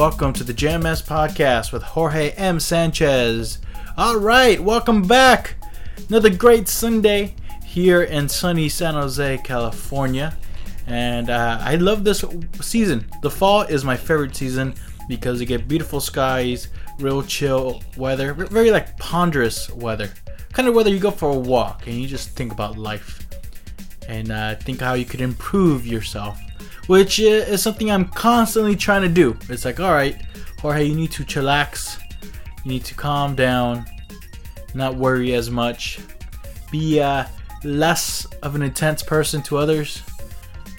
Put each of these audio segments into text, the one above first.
welcome to the JMS podcast with Jorge M. Sanchez. All right, welcome back. Another great Sunday here in sunny San Jose, California. And uh, I love this season. The fall is my favorite season because you get beautiful skies, real chill weather, very like ponderous weather. Kind of weather you go for a walk and you just think about life and uh, think how you could improve yourself, which is something I'm constantly trying to do. It's like, all right, Jorge, you need to chillax, you need to calm down, not worry as much, be uh, less of an intense person to others,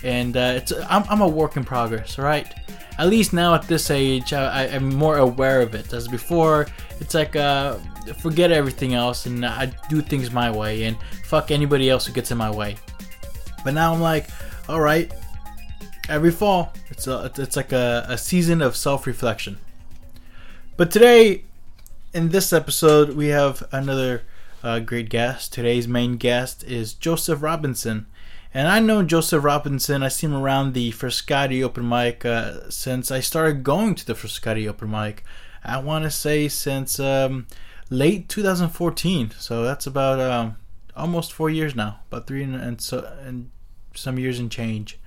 and uh, it's I'm, I'm a work in progress. Right, at least now at this age, I, am more aware of it. As before, it's like uh, forget everything else and I do things my way and fuck anybody else who gets in my way. But now I'm like, all right, every fall it's a, it's like a, a season of self-reflection. But today, in this episode, we have another uh, great guest. Today's main guest is Joseph Robinson. And I know Joseph Robinson. I see him around the Frascati open mic uh, since I started going to the Frascati open mic. I want to say since um, late 2014. So that's about um, almost four years now, about three and, and so and some years and change.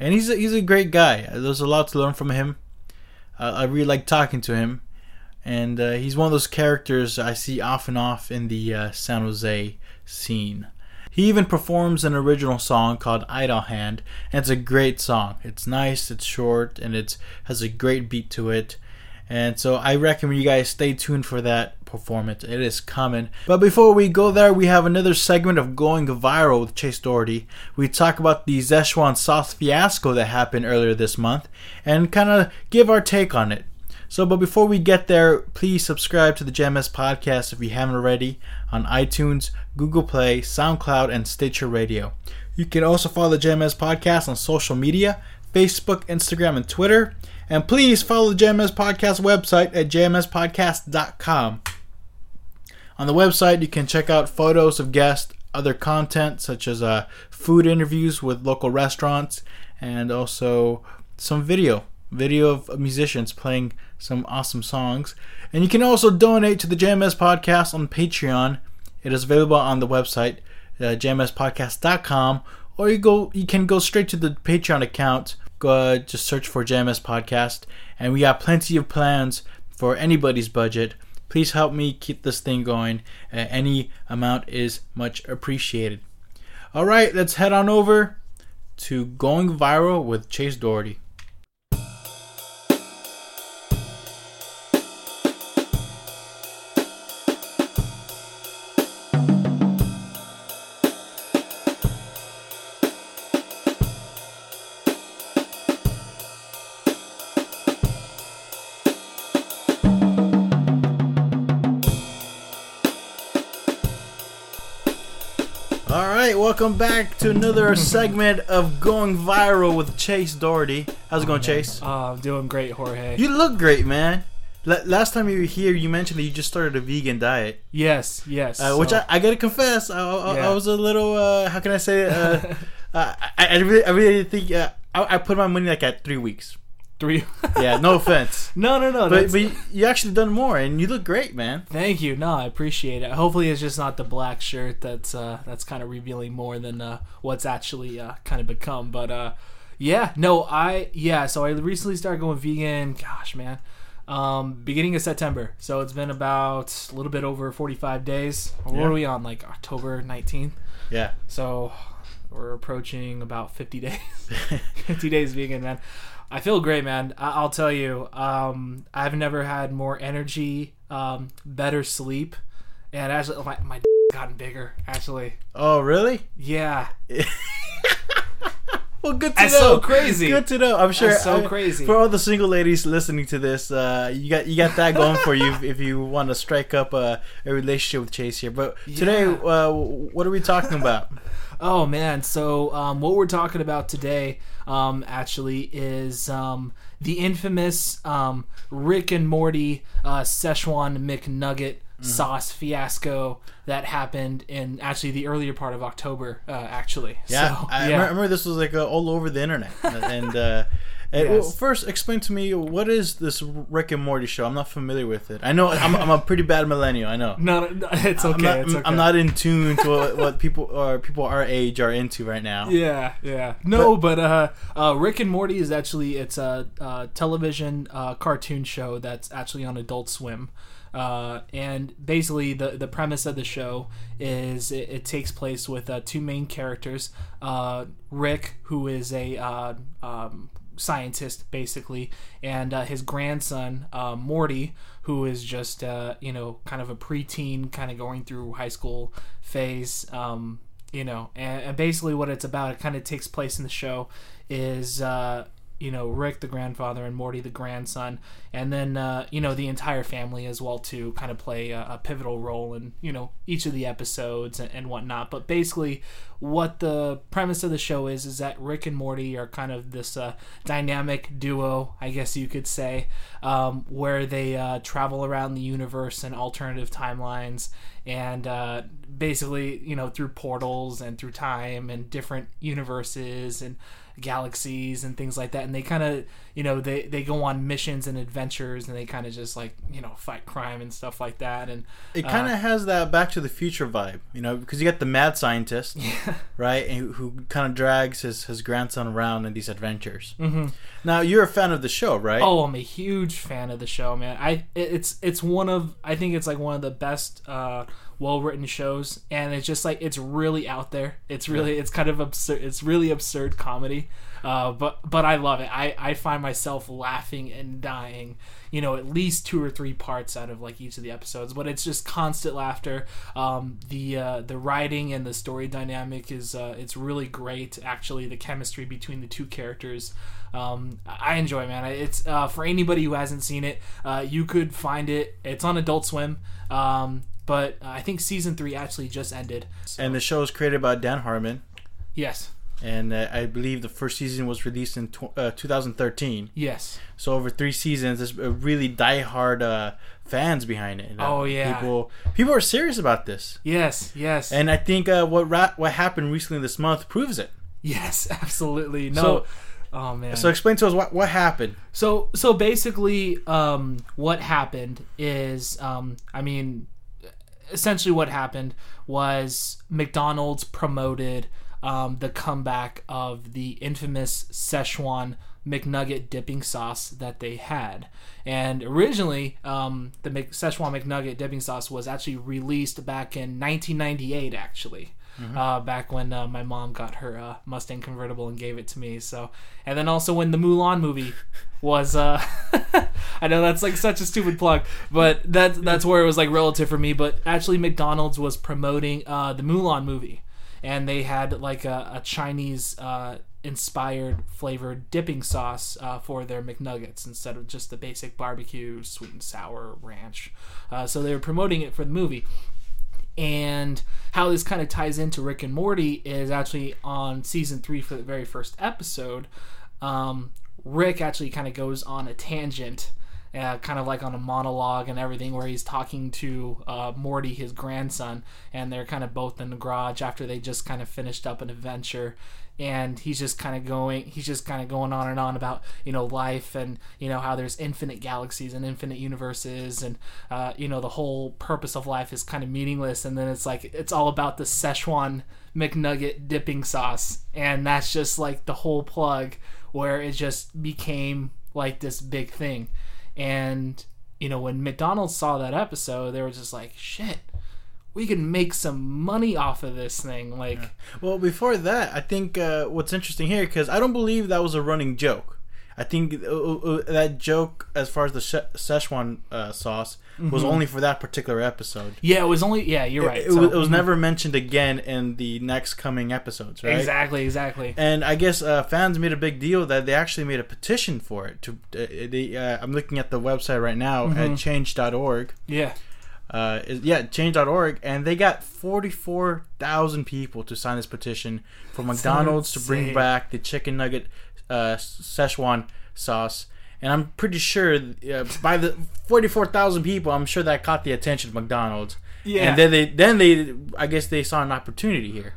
And he's a, he's a great guy. There's a lot to learn from him. Uh, I really like talking to him, and uh, he's one of those characters I see off and off in the uh, San Jose scene. He even performs an original song called Idle Hand, and it's a great song. It's nice, it's short, and it has a great beat to it. And so I recommend you guys stay tuned for that performance. It is coming. But before we go there, we have another segment of Going Viral with Chase Doherty. We talk about the Szechuan sauce fiasco that happened earlier this month and kind of give our take on it. So, but before we get there, please subscribe to the JMS podcast if you haven't already on iTunes, Google Play, SoundCloud, and Stitcher Radio. You can also follow the JMS podcast on social media Facebook, Instagram, and Twitter. And please follow the JMS Podcast website at jmspodcast.com. On the website, you can check out photos of guests, other content such as uh, food interviews with local restaurants, and also some video video of musicians playing some awesome songs. And you can also donate to the JMS Podcast on Patreon. It is available on the website, uh, jmspodcast.com, or you go you can go straight to the Patreon account. Go uh, just search for JMS Podcast, and we got plenty of plans for anybody's budget. Please help me keep this thing going. Uh, any amount is much appreciated. All right, let's head on over to Going Viral with Chase Doherty. Welcome back to another segment of Going Viral with Chase Doherty. How's it going, Chase? Oh, I'm doing great, Jorge. You look great, man. L- last time you were here, you mentioned that you just started a vegan diet. Yes, yes. Uh, which I, I, gotta confess, I, I, yeah. I, was a little. Uh, how can I say? It? Uh, uh, I, I, really, I really think uh, I, I put my money like at three weeks. Three. yeah, no offense. No, no, no. But, but you actually done more, and you look great, man. Thank you. No, I appreciate it. Hopefully, it's just not the black shirt that's uh, that's kind of revealing more than uh, what's actually uh, kind of become. But uh, yeah, no, I yeah. So I recently started going vegan. Gosh, man. Um, beginning of September. So it's been about a little bit over 45 days. What yeah. are we on? Like October 19th? Yeah. So we're approaching about 50 days. 50 days vegan, man. I feel great, man. I- will tell you, um, I've never had more energy, um, better sleep, and actually, my, my gotten bigger. Actually. Oh, really? Yeah. well, good to That's know. so crazy. Good to know. I'm sure. That's so I, crazy. For all the single ladies listening to this, uh, you got you got that going for you if you want to strike up a, a relationship with Chase here. But today, yeah. uh, what are we talking about? oh man, so um, what we're talking about today um, actually is um, the infamous um, Rick and Morty uh, Szechuan McNugget mm. sauce fiasco that happened in actually the earlier part of October. Uh, actually, yeah, so, I yeah. remember this was like uh, all over the internet, and uh, Well, first, explain to me what is this Rick and Morty show? I'm not familiar with it. I know I'm, I'm a pretty bad millennial. I know. No, no, it's okay. I'm not, it's okay. I'm not in tune to what, what people or people our age are into right now. Yeah, yeah. No, but, uh, uh, Rick and Morty is actually it's a, uh television uh, cartoon show that's actually on Adult Swim. Uh, and basically, the the premise of the show is it, it takes place with uh, two main characters. Uh, Rick, who is a uh, um, scientist, basically, and uh, his grandson uh, Morty, who is just uh, you know kind of a preteen, kind of going through high school phase. Um, you know, and, and basically what it's about, it kind of takes place in the show, is uh, you know Rick the grandfather and Morty the grandson, and then uh, you know the entire family as well to kind of play a, a pivotal role in you know each of the episodes and, and whatnot. But basically, what the premise of the show is is that Rick and Morty are kind of this uh, dynamic duo, I guess you could say, um, where they uh, travel around the universe and alternative timelines and uh, basically you know through portals and through time and different universes and galaxies and things like that and they kind of you know they they go on missions and adventures and they kind of just like you know fight crime and stuff like that and It kind of has that Back to the Future vibe, you know, because you got the mad scientist, right, and who, who kind of drags his, his grandson around in these adventures. mm-hmm. Now, you're a fan of the show, right? Oh, I'm a huge fan of the show, man. I it's it's one of I think it's like one of the best uh, well written shows, and it's just like it's really out there. It's really it's kind of absurd. It's really absurd comedy, uh, but but I love it. I I find myself laughing and dying. You know, at least two or three parts out of like each of the episodes, but it's just constant laughter. Um, the uh, the writing and the story dynamic is uh, it's really great. Actually, the chemistry between the two characters um, I enjoy, man. It's uh, for anybody who hasn't seen it. Uh, you could find it. It's on Adult Swim, um, but I think season three actually just ended. So, And the show is created by Dan Harmon, yes, and uh, I believe the first season was released in tw- uh, 2013. yes, So over three seasons, there's a really diehard uh, fans behind it. you know. Oh, yeah. people people are serious about this, yes, yes, and I think uh, what ra- what happened recently this month proves it. yes, absolutely. No. So- oh man. So explain to us what what happened. So so basically, um, what happened is, um, I mean, essentially what happened was McDonald's promoted um, the comeback of the infamous Szechuan McNugget dipping sauce that they had. And originally, um, the Szechuan McNugget dipping sauce was actually released back in 1998, actually. Uh, back when uh, my mom got her uh, Mustang convertible and gave it to me. So, and then also when the Mulan movie was, uh, I know that's like such a stupid plug, but that's that's where it was like relative for me. But actually, McDonald's was promoting uh, the Mulan movie, and they had like a, a Chinese uh, inspired flavored dipping sauce uh, for their McNuggets instead of just the basic barbecue sweet and sour ranch. Uh, so they were promoting it for the movie. And how this kind of ties into Rick and Morty is actually on season three for the very first episode. Um, Rick actually kind of goes on a tangent, uh, kind of like on a monologue and everything, where he's talking to uh, Morty, his grandson, and they're kind of both in the garage after they just kind of finished up an adventure. And he's just kind of going, he's just kind of going on and on about, you know, life and, you know, how there's infinite galaxies and infinite universes and, uh, you know, the whole purpose of life is kind of meaningless. And then it's like, it's all about the Szechuan McNugget dipping sauce. And that's just like the whole plug where it just became like this big thing. And, you know, when McDonald's saw that episode, they were just like, shit, we can make some money off of this thing. Like, Well, before that, I think uh, what's interesting here because I don't believe that was a running joke. I think uh, uh, that joke, as far as the Sze- Szechuan uh, sauce, was only for that particular episode. yeah, it was only, yeah, you're right. It, it So- was, it was never mentioned again in the next coming episodes, right? Exactly, exactly. And I guess uh, fans made a big deal that they actually made a petition for it. To uh, they, uh, I'm looking at the website right now at change.org. Yeah. Uh, is- yeah, change.org, and they got 44,000 people to sign this petition for McDonald's to bring back the chicken nugget uh, Szechuan sauce. And I'm pretty sure uh, by the 44,000 people, I'm sure that caught the attention of McDonald's. Yeah. And then they, then they, I guess they saw an opportunity here.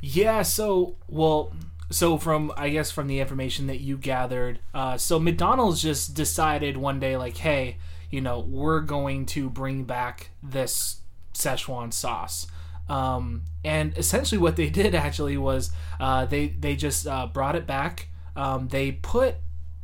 Yeah, so well, so from I guess from the information that you gathered, uh, so McDonald's just decided one day like, hey, you know, we're going to bring back this Szechuan sauce. Um, and essentially, what they did actually was uh, they they just uh, brought it back. Um, they put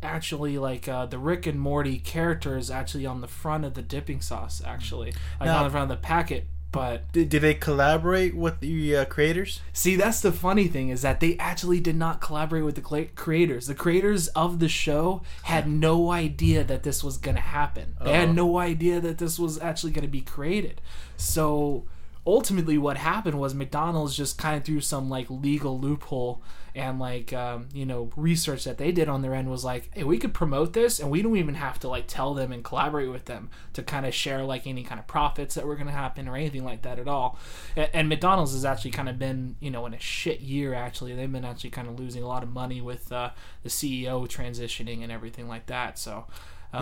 actually like uh, the Rick and Morty characters actually on the front of the dipping sauce, actually, like Now- on the front of the packet. But Did, did they collaborate with the uh, creators? See, that's the funny thing is that they actually did not collaborate with the cla- creators. The creators of the show had no idea that this was going to happen. They had Oh. no idea that this was actually going to be created. So ultimately what happened was McDonald's just kind of through some like legal loophole and like um, you know research that they did on their end was like hey we could promote this and we don't even have to like tell them and collaborate with them to kind of share like any kind of profits that were going to happen or anything like that at all. And, and mcdonald's has actually kind of been you know in a shit year actually. They've been actually kind of losing a lot of money with uh, the ceo transitioning and everything like that so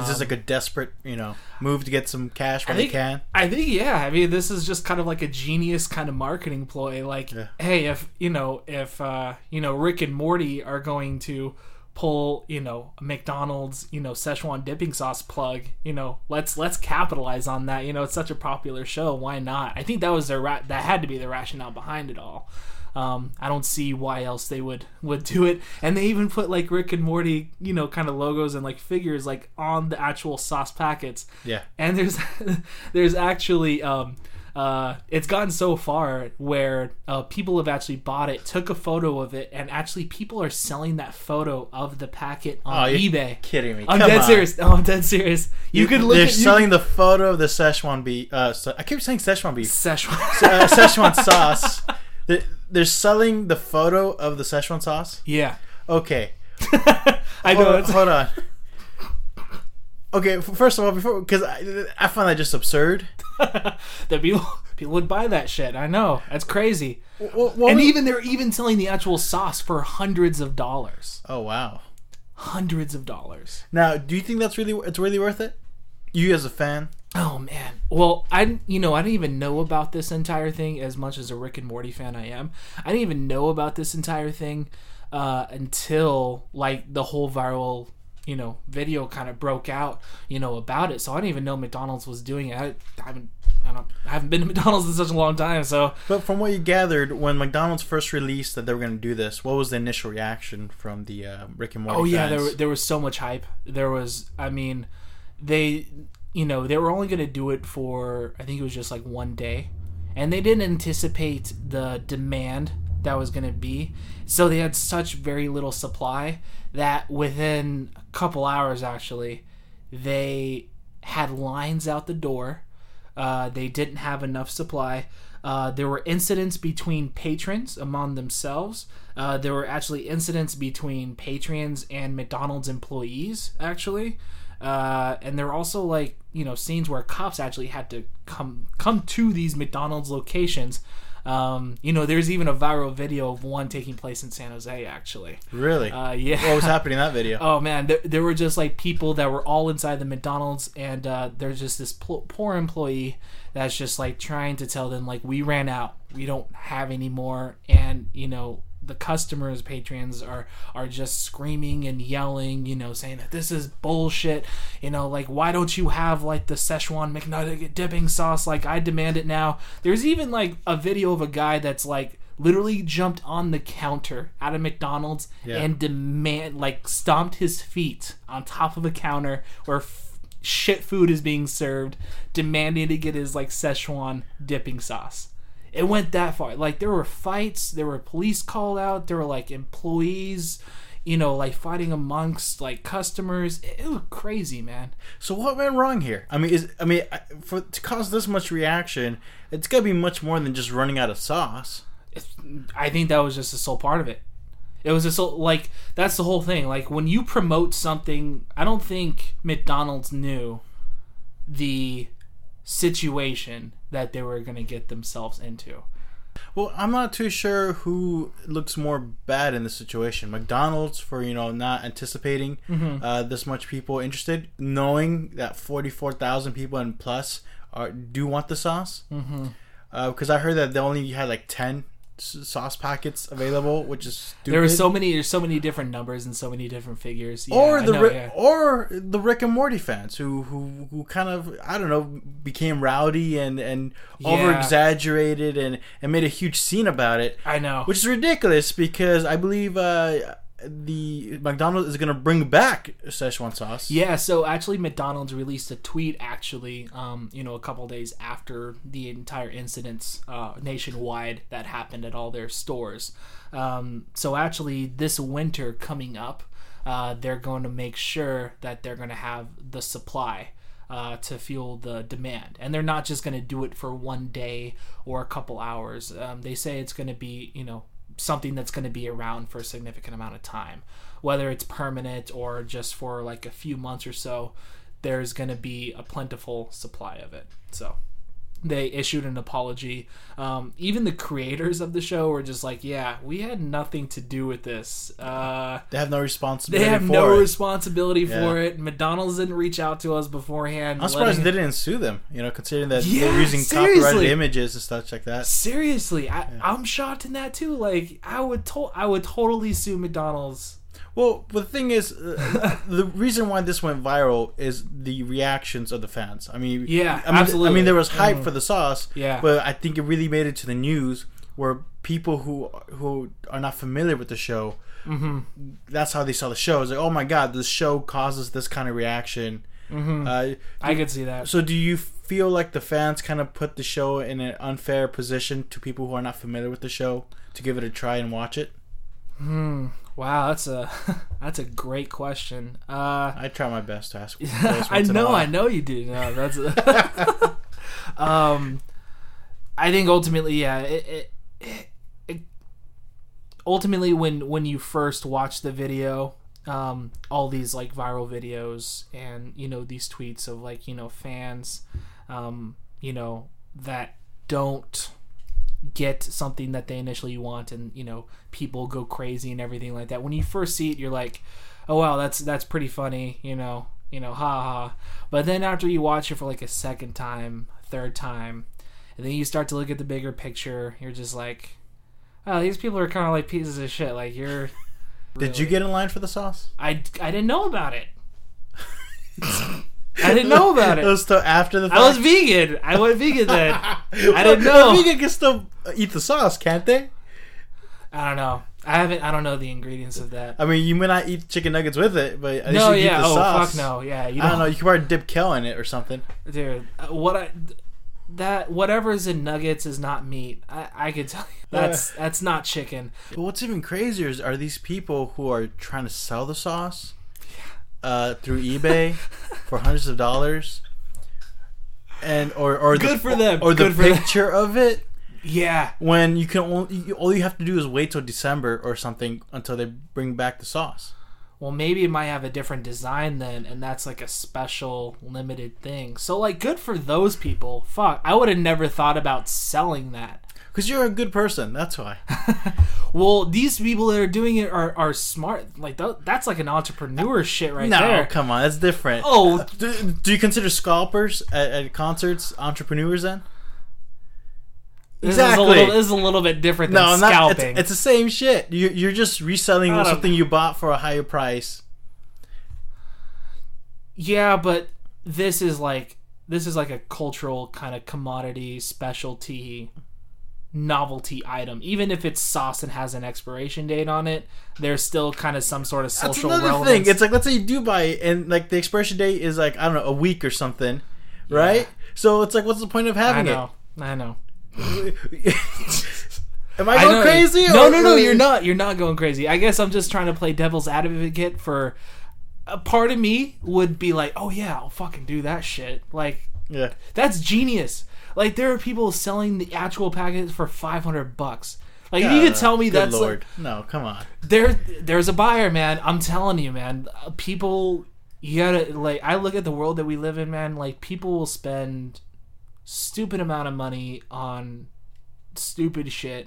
This is this like a desperate, you know, move to get some cash when Um, I think, they can? I think yeah. I mean, this is just kind of like a genius kind of marketing ploy. Like, Yeah. hey, if you know, if uh, you know, Rick and Morty are going to pull, you know, McDonald's, you know, Szechuan dipping sauce plug, you know, let's let's capitalize on that. You know, it's such a popular show. Why not? I think that was their ra- that had to be the rationale behind it all. Um, I don't see why else they would would do it. And they even put like Rick and Morty, you know, kind of logos and like figures like on the actual sauce packets Yeah. and there's there's actually um uh it's gotten so far where uh, people have actually bought it took a photo of it and actually people are selling that photo of the packet on Oh, you're ebay Kidding me? i'm Come dead on. serious no i'm dead serious you, could look They're at you selling the photo of the Szechuan beef. Uh, Se- I keep saying Szechuan beef. Szechuan. uh, Szechuan sauce. They're, they're selling the photo of the Szechuan sauce. yeah Okay, i know hold, hold on. Okay, first of all, before because I, I find that just absurd. that people people would buy that shit i know that's crazy What, what and was- even they're even selling the actual sauce for hundreds of dollars oh wow. hundreds of dollars Now, do you think that's really it's really worth it? You as a fan? Oh man. Well, I you know I didn't even know about this entire thing as much as a Rick and Morty fan I am. I didn't even know about this entire thing uh, until like the whole viral you know video kind of broke out you know about it. So I didn't even know McDonald's was doing it. I, I haven't I don't I haven't been to McDonald's in such a long time. So But from what you gathered, when McDonald's first released that they were going to do this, what was the initial reaction from the uh, Rick and Morty oh yeah, fans? there there was so much hype. There was I mean they you know they were only going to do it for I think it was just like one day, and they didn't anticipate the demand that was going to be. So they had such very little supply that within a couple hours actually they had lines out the door. Uh, they didn't have enough supply. Uh, there were incidents between patrons among themselves. Uh, there were actually incidents between patrons and McDonald's employees, actually. Uh, and there were also like you know scenes where cops actually had to come come to these McDonald's locations. Um, you know, there's even a viral video of one taking place in San Jose, actually. really? Uh, yeah. what was happening in that video? Oh man, there, there were just like people that were all inside the McDonald's, and uh, there's just this pl- poor employee that's just like trying to tell them like we ran out, we don't have any more, and you know the customers, patrons are are just screaming and yelling, you know, saying that this is bullshit, you know, like why don't you have like the Szechuan McNugget dipping sauce? Like I demand it now. There's even like a video of a guy that's like literally jumped on the counter at a McDonald's Yeah. and demand like stomped his feet on top of a counter where f- shit food is being served, demanding to get his like Szechuan dipping sauce. It went that far. Like there were fights, there were police called out, there were like employees, you know, like fighting amongst like customers. It, it was crazy, man. So what went wrong here? I mean, is I mean, for to cause this much reaction, it's got to be much more than just running out of sauce. It's, I think that was just the sole part of it. It was just like that's the whole thing. Like when you promote something, I don't think McDonald's knew the situation that they were going to get themselves into. Well, I'm not too sure who looks more bad in this situation. McDonald's for you know not anticipating uh, this much people interested, knowing that 44,000 people and plus are do want the sauce. Mm-hmm. Because I heard that they only had like 10 s- sauce packets available, which is stupid. There were so many. There's so many different numbers and so many different figures. Yeah, or the know, yeah. or the Rick and Morty fans who who who kind of I don't know became rowdy and and Yeah. over exaggerated and and made a huge scene about it, I know. which is ridiculous because I believe uh, the McDonald's is gonna bring back Szechuan sauce. Yeah, so actually, McDonald's released a tweet actually, um, you know, a couple days after the entire incidents uh, nationwide that happened at all their stores. Um, so actually, this winter coming up, uh, they're going to make sure that they're going to have the supply. Uh, to fuel the demand, and they're not just going to do it for one day or a couple hours. Um, they say it's going to be, you know, something that's going to be around for a significant amount of time. Whether it's permanent or just for like a few months or so there's going to be a plentiful supply of it so they issued an apology um, even the creators of the show were just like yeah we had nothing to do with this uh, They have no responsibility. they have for no it. responsibility Yeah. for it mcdonald's didn't reach out to us beforehand I'm surprised they didn't sue them. You know, considering that Yeah, they're using seriously. copyrighted images and stuff like that. seriously I, i'm shocked in that too like i would to- i would totally sue mcdonald's Well, the thing is, uh, the reason why this went viral is the reactions of the fans. I mean, Yeah, I mean, absolutely. I mean, there was hype Mhm. for the sauce, Yeah. but I think it really made it to the news where people who who are not familiar with the show, mm-hmm. that's how they saw the show. It's like, oh my god, this show causes this kind of reaction. Mm-hmm. Uh, i could see that so, do you feel like the fans kind of put the show in an unfair position to people who are not familiar with the show to give it a try and watch it? Hmm. Wow, that's a that's a great question. Uh, I try my best to ask. I a know. I know you do. No, that's. um, I think ultimately, yeah. It, it, it, it ultimately when when you first watch the video, um, all these like viral videos and you know these tweets of like you know fans, um, you know that don't get something that they initially want and you know people go crazy and everything like that. When you first see it you're like oh wow that's that's pretty funny you know you know ha ha. But then after you watch it for like a second time third time and then you start to look at the bigger picture you're just like oh these people are kind of like pieces of shit like you're Did you get in line for the sauce? I, I didn't know about it I didn't know about It it. was still after the. Fact. I was vegan. I went vegan then. I didn't know. vegan can still eat the sauce, can't they? I don't know. I haven't. I don't know the ingredients of that. I mean, you may not eat chicken nuggets with it, but No, you yeah. eat the Oh, sauce. fuck no. Yeah, you I don't don't, know. You can probably dip kale in it or something. dude. uh, What I that whatever's in nuggets is not meat. I I could tell you that's that's not chicken. But what's even crazier is are these people who are trying to sell the sauce uh, through eBay for hundreds of dollars, and or or Good the, for them. or the Good them. picture of it Yeah, when you can only all you have to do is wait till December or something until they bring back the sauce. well maybe it might have a different design then and that's like a special limited thing so like good for those people fuck i would have never thought about selling that Because you're a good person, that's why. well these people that are doing it are, are smart like th- that's like an entrepreneur shit right no, there No, come on, that's different. oh Do, do you consider scalpers at, at concerts entrepreneurs then? this is a little this is a little bit different than No, I'm not. It's, scalping it's the same shit. You, you're just reselling I don't- something you bought for a higher price. yeah but this is like this is like a cultural kind of commodity specialty novelty item even if it's sauce and has an expiration date on it there's still kind of some sort of social That's another relevance thing. It's like let's say you do buy it, and like the expiration date is like I don't know a week or something, right? So it's like, what's the point of having it? i know i know? Am I I going know. crazy? No, or- no, no. You're not. You're not going crazy. I guess I'm just trying to play devil's advocate for. A part of me would be like, "Oh yeah, I'll fucking do that shit." Like Yeah. that's genius. Like there are people selling the actual packets for 500 bucks. Like if you could tell me that's like, no, come on. there there's a buyer man i'm telling you man people you gotta like i look at the world that we live in man like people will spend stupid amount of money on stupid shit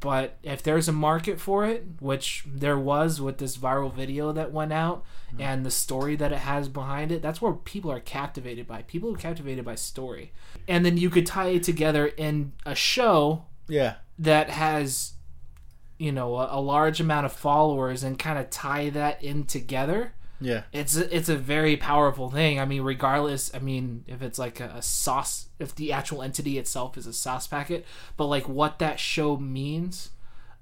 but if there's a market for it which there was with this viral video that went out hmm. and the story that it has behind it that's where people are captivated by people are captivated by story. And then you could tie it together in a show Yeah. that has you know a, a large amount of followers and kind of tie that in together Yeah. it's it's a very powerful thing. I mean, regardless, I mean, if it's like a, a sauce, if the actual entity itself is a sauce packet, but like what that show means,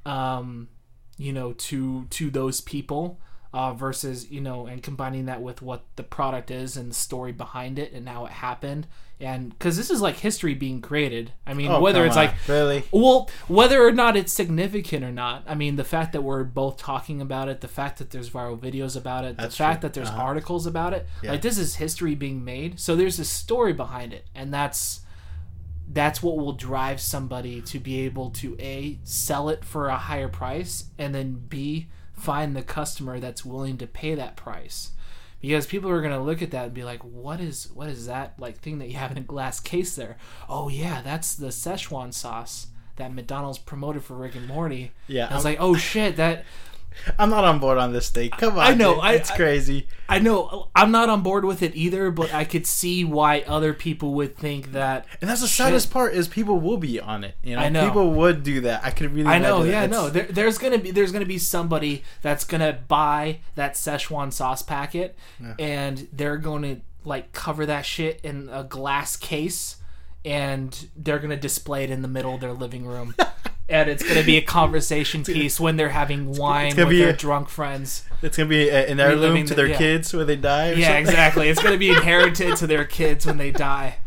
um, you know, to to those people, uh, versus you know, and combining that with what the product is and the story behind it and how it happened, and because this is like history being created. I mean, Oh, whether it's on. like really. well, whether or not it's significant or not, I mean, the fact that we're both talking about it, the fact that there's viral videos about it, That's the fact true. that there's Uh-huh. articles about it, Yeah. like this is history being made. So there's a story behind it, and that's that's what will drive somebody to be able to a sell it for a higher price, and then b find the customer that's willing to pay that price. Because people are gonna look at that and be like, "What is what is that like thing that you have in a glass case there?" Oh yeah, that's the Szechuan sauce that McDonald's promoted for Rick and Morty. Yeah, I was I'm- like, "Oh shit, that I'm not on board on this thing. Come on. I know, dude. I- it's crazy. I know I'm not on board with it either, but I could see why other people would think that. And that's the Shit. saddest part is people will be on it. You know, I know. people would do that. I could really. I know, yeah, no. There, there's gonna be there's gonna be somebody that's gonna buy that Szechuan sauce packet, and they're going to like cover that shit in a glass case, and they're gonna display it in the middle of their living room. And it's gonna be a conversation piece when they're having wine with their a- drunk friends. It's gonna be an heirloom to the- their yeah. kids when they die. Yeah, something. exactly. It's gonna be inherited to their kids when they die.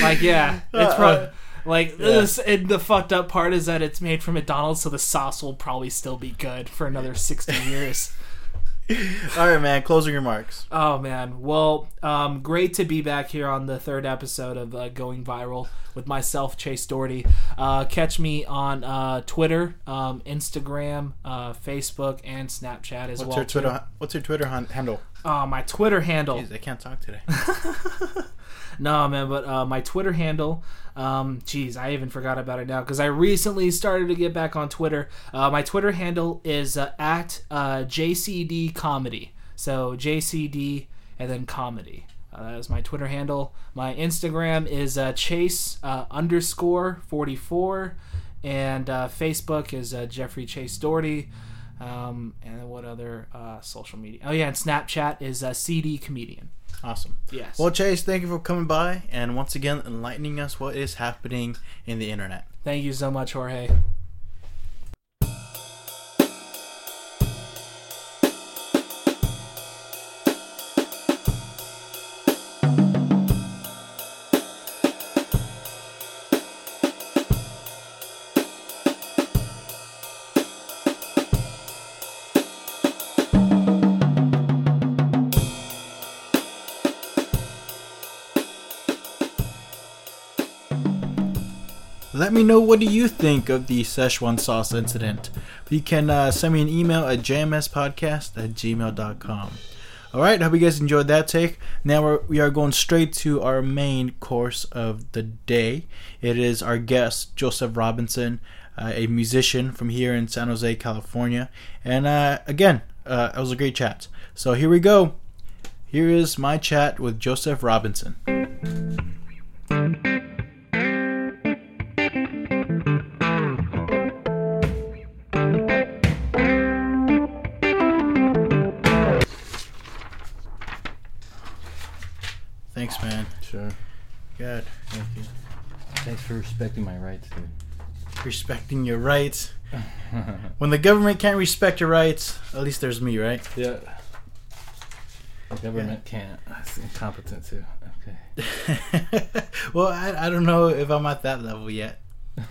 Like, yeah, it's pro- Uh, like this. And the fucked up part is that it's made from McDonald's, so the sauce will probably still be good for another sixty years. All right, man. Closing remarks. Oh man, well, um, great to be back here on the third episode of uh, Going Viral with myself, Chase Doherty. Uh, catch me on uh, Twitter, um, Instagram, uh, Facebook, and Snapchat as What's well. your. Twitter? What's your Twitter handle? Uh, my Twitter handle. Jeez, I can't talk today. No, man, but uh, my Twitter handle, um, geez, I even forgot about it now because I recently started to get back on Twitter. Uh, my Twitter handle is uh, at uh, JCD Comedy. So JCD and then comedy. Uh, that is my Twitter handle. My Instagram is uh, Chase underscore 44. And uh, Facebook is Jeffrey Chase Doherty. Um, and then what other uh, social media? Oh, yeah, and Snapchat is uh, CD Comedian. Awesome. Yes. Well, Chase, thank you for coming by and once again enlightening us what is happening in the internet. Thank you so much, Jorge. Let me know what do you think of the Szechuan sauce incident. You can uh, send me an email at jmspodcast at gmail.com. All right, I hope you guys enjoyed that take. Now we're, we are going straight to our main course of the day. It is our guest, Joseph Robinson, uh, a musician from here in San Jose, California. And uh, again, uh, it was a great chat. So here we go. Here is my chat with Joseph Robinson. Respecting my rights, dude. Respecting your rights. When the government can't respect your rights, at least there's me, right? yeah. The government can't. That's incompetent too. Okay. well, I, I don't know if I'm at that level yet.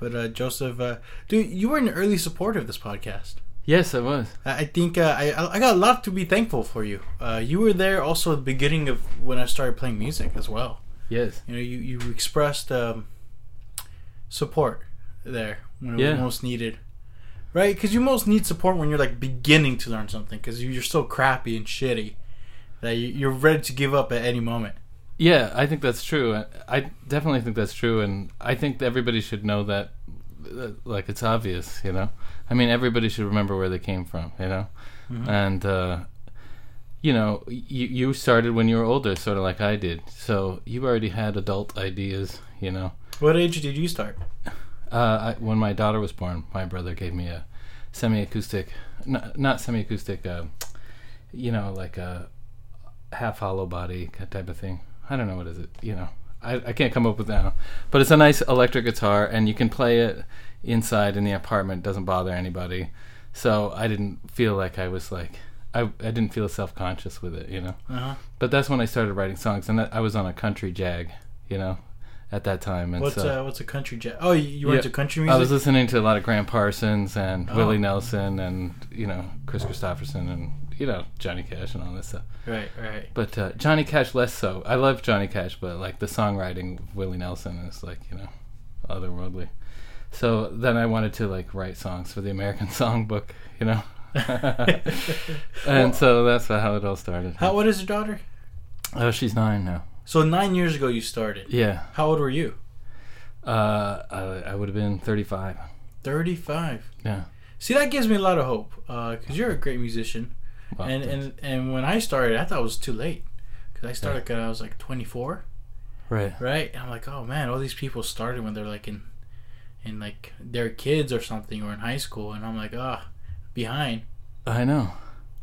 But uh, Joseph, uh, dude, you were an early supporter of this podcast. Yes, I was. I I think uh, I I got a lot to be thankful for you. Uh, you were there also at the beginning of when I started playing music as well. Yes. You know, you you expressed um, support there when it was most needed, right? Because you most need support when you're like beginning to learn something because you're so crappy and shitty that you- you're ready to give up at any moment. Yeah, I think that's true. I- definitely think that's true, and I think everybody should know that. uh, Like it's obvious, you know. I mean, everybody should remember where they came from, you know. And uh, you know, you you started when you were older, sort of like I did. So you already had adult ideas, you know. What age did you start? Uh, I, when my daughter was born, my brother gave me a semi-acoustic, n- not semi-acoustic, uh, you know, like a half hollow body type of thing. I don't know what is it. You know, I, I can't come up with that. But it's a nice electric guitar, and you can play it inside in the apartment. It Doesn't bother anybody. So I didn't feel like I was like I I didn't feel self conscious with it. You know. Uh-huh. But that's when I started writing songs, and that, I was on a country jag. You know. At that time, and What's so uh, what's a country jazz? Oh, you, went Yeah, into country music. I was listening to a lot of Gram Parsons and Oh. Willie Nelson and you know Kris Kristofferson and you know Johnny Cash and all this stuff. right, right. But uh, Johnny Cash less so. I love Johnny Cash, but like the songwriting of Willie Nelson is like you know otherworldly. So then I wanted to like write songs for the American Songbook, you know. and so that's how it all started. How old is your daughter? Oh, she's nine now. So nine years ago you started. Yeah. How old were you? Uh, I, I would have been thirty-five. Thirty-five. Yeah. See, that gives me a lot of hope because you're a great musician. Well, and, thanks. and and when I started, I thought it was too late because I started when I was like 24, right. right? And I'm like, oh man, all these people started when they're like in, in like they're kids or something or in high school, and I'm like, ah, behind. I know.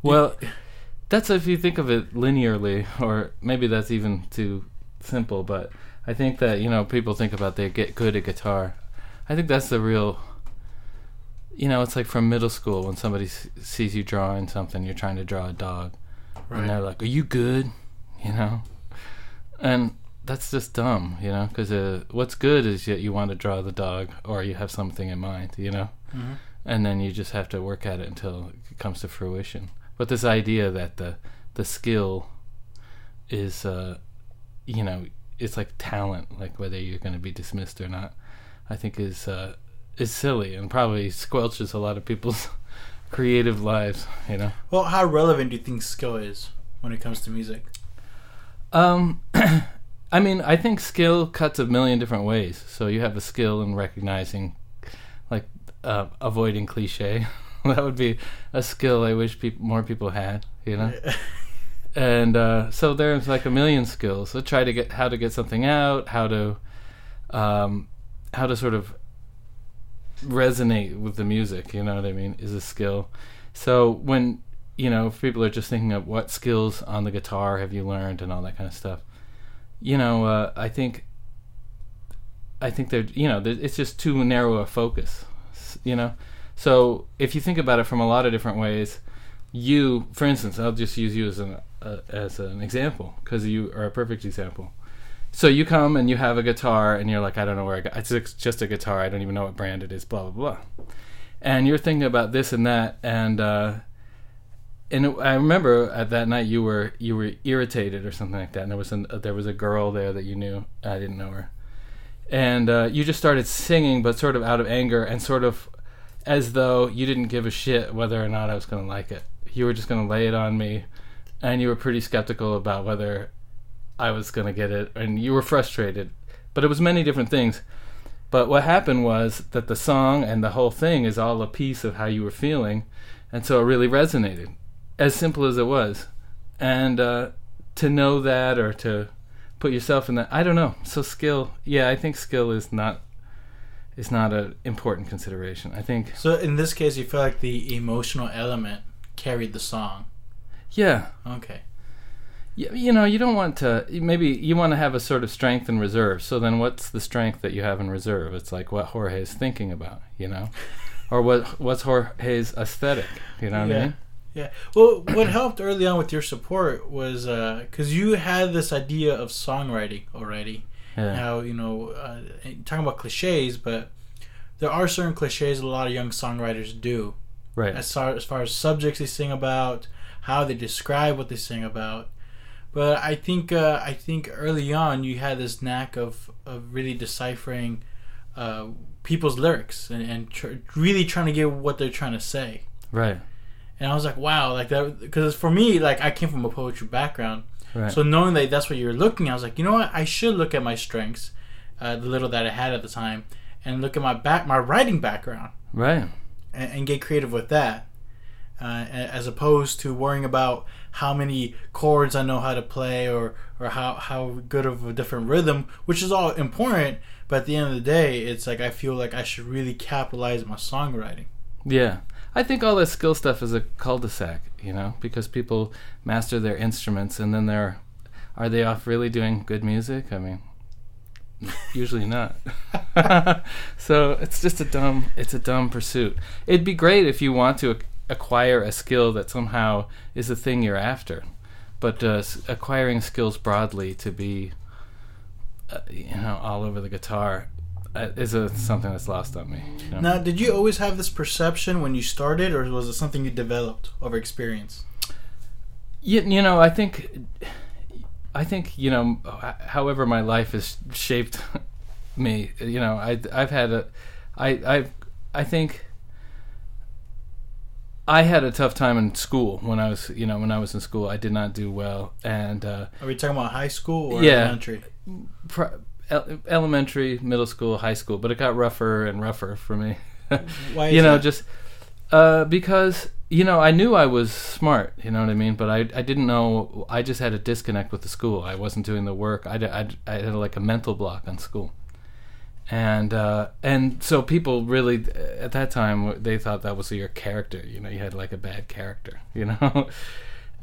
Well, that's if you think of it linearly, or maybe that's even too simple. But I think that you know people think about they get good at guitar. I think that's the real. You know, it's like from middle school when somebody s- sees you drawing something, you're trying to draw a dog, and they're like, "Are you good?" You know, and that's just dumb. You know, because uh, what's good is that you want to draw the dog, or you have something in mind. You know Mhm. and then you just have to work at it until it comes to fruition. But this idea that the the skill is, uh, you know, it's like talent, like whether you're going to be dismissed or not, I think is uh, is silly and probably squelches a lot of people's creative lives. You know. Well, how relevant do you think skill is when it comes to music? Um, I mean, I think skill cuts a million different ways. So you have a skill in recognizing, like, uh, avoiding cliche. that would be a skill I wish peop more people had. You know. and uh, so there's like a million skills. So try to get how to get something out, how to, um, how to sort of resonate with the music. You know what I mean? Is a skill. So when you know if people are just thinking of what skills on the guitar have you learned and all that kind of stuff, you know, uh, I think. I think they're you know there- it's just too narrow a focus, you know. So if you think about it from a lot of different ways, you, for instance, I'll just use you as an uh, as an example because you are a perfect example. So you come and you have a guitar and you're like, I don't know where I got. It's just- a guitar. I don't even know what brand it is. Blah blah blah. And you're thinking about this and that, and uh, and I remember at that night you were you were irritated or something like that. And there was an, uh, there was a girl there that you knew. I didn't know her, and uh, you just started singing, but sort of out of anger and sort of as though you didn't give a shit whether or not I was going to like it. You were just going to lay it on me, and you were pretty skeptical about whether I was going to get it, and you were frustrated. But it was many different things. But what happened was that the song and the whole thing is all a piece of how you were feeling, and so it really resonated, as simple as it was. And uh, to know that or to put yourself in that, I don't know. So skill, yeah, I think skill is not is not an important consideration. I think, So in this case, you feel like the emotional element carried the song. yeah, Okay. you, you know, you don't want to. Maybe you want to have a sort of strength in reserve. So then, what's the strength that you have in reserve? It's like what Jorge is thinking about, you know, or what what's Jorge's aesthetic? You know what I Yeah. mean? Yeah. Well, what helped early on with your support was uh, because you had this idea of songwriting already. Yeah. How you know, uh, talking about cliches, but there are certain cliches a lot of young songwriters do. Right. as far as far as subjects they sing about, how they describe what they sing about. But I think uh, I think early on you had this knack of of really deciphering uh, people's lyrics and, and tr- really trying to get what they're trying to say. Right. And I was like, wow, like that because for me, like I came from a poetry background, Right. so knowing that that's what you're looking, I was like, you know what, I should look at my strengths, uh, the little that I had at the time, and look at my back my writing background right. and, and get creative with that. uh, as opposed to worrying about how many chords I know how to play or or how how good of a different rhythm, which is all important. But at the end of the day, it's like I feel like I should really capitalize my songwriting. Yeah. I think all this skill stuff is a cul-de-sac, you know, because people master their instruments and then they're are they off really doing good music? I mean, usually not. so it's just a dumb it's a dumb pursuit. It'd be great if you want to ac- acquire a skill that somehow is the thing you're after. But uh, acquiring skills broadly to be uh, you know all over the guitar is a, something that's lost on me. you know? Now, did you always have this perception when you started, or was it something you developed over experience? You, you know, I think, I think you know, however my life has shaped me. You know, I I've had a, I I I think. I had a tough time in school when I was, you know, when I was in school. I did not do well, and uh, Are we talking about high school or Yeah. elementary? pr- elementary, middle school, high school, but it got rougher and rougher for me. Why is you know, that? just uh, because you know I knew I was smart. You know what I mean? But I I didn't know. I just had a disconnect with the school. I wasn't doing the work. I I, I had like a mental block on school. And uh, and so people really at that time they thought that was your character. You know, you had like a bad character. You know.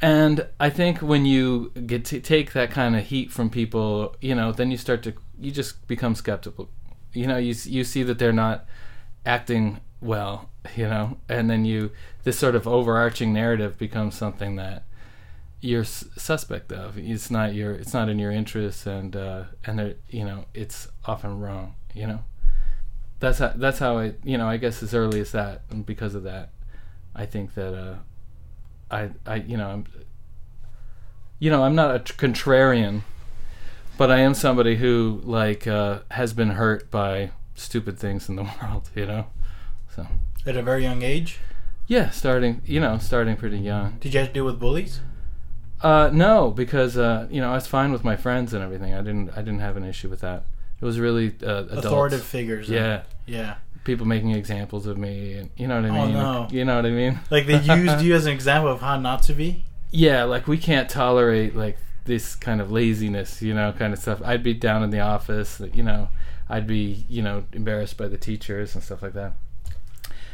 And I think when you get to take that kind of heat from people, you know, then you start to you just become skeptical. You know, you you see that they're not acting well, you know, and then you this sort of overarching narrative becomes something that you're s- suspect of. It's not your it's not in your interest, and uh, and you know it's often wrong. You know, that's how that's how I you know I guess as early as that, and because of that, I think that uh, I I you know I'm you know I'm not a tr- contrarian, but I am somebody who like uh, has been hurt by stupid things in the world. You know, so At a very young age, yeah, starting you know starting pretty young. did you have to deal with bullies? Uh, no, because uh, you know I was fine with my friends and everything. I didn't I didn't have an issue with that. It was really uh, adults. Authoritative figures. Yeah, Yeah. people making examples of me, and you know what I mean. Oh, mean. no. You know what I mean. Like they used you as an example of how not to be. Yeah, like we can't tolerate like this kind of laziness, you know, kind of stuff. I'd be down in the office, you know, I'd be, you know, embarrassed by the teachers and stuff like that.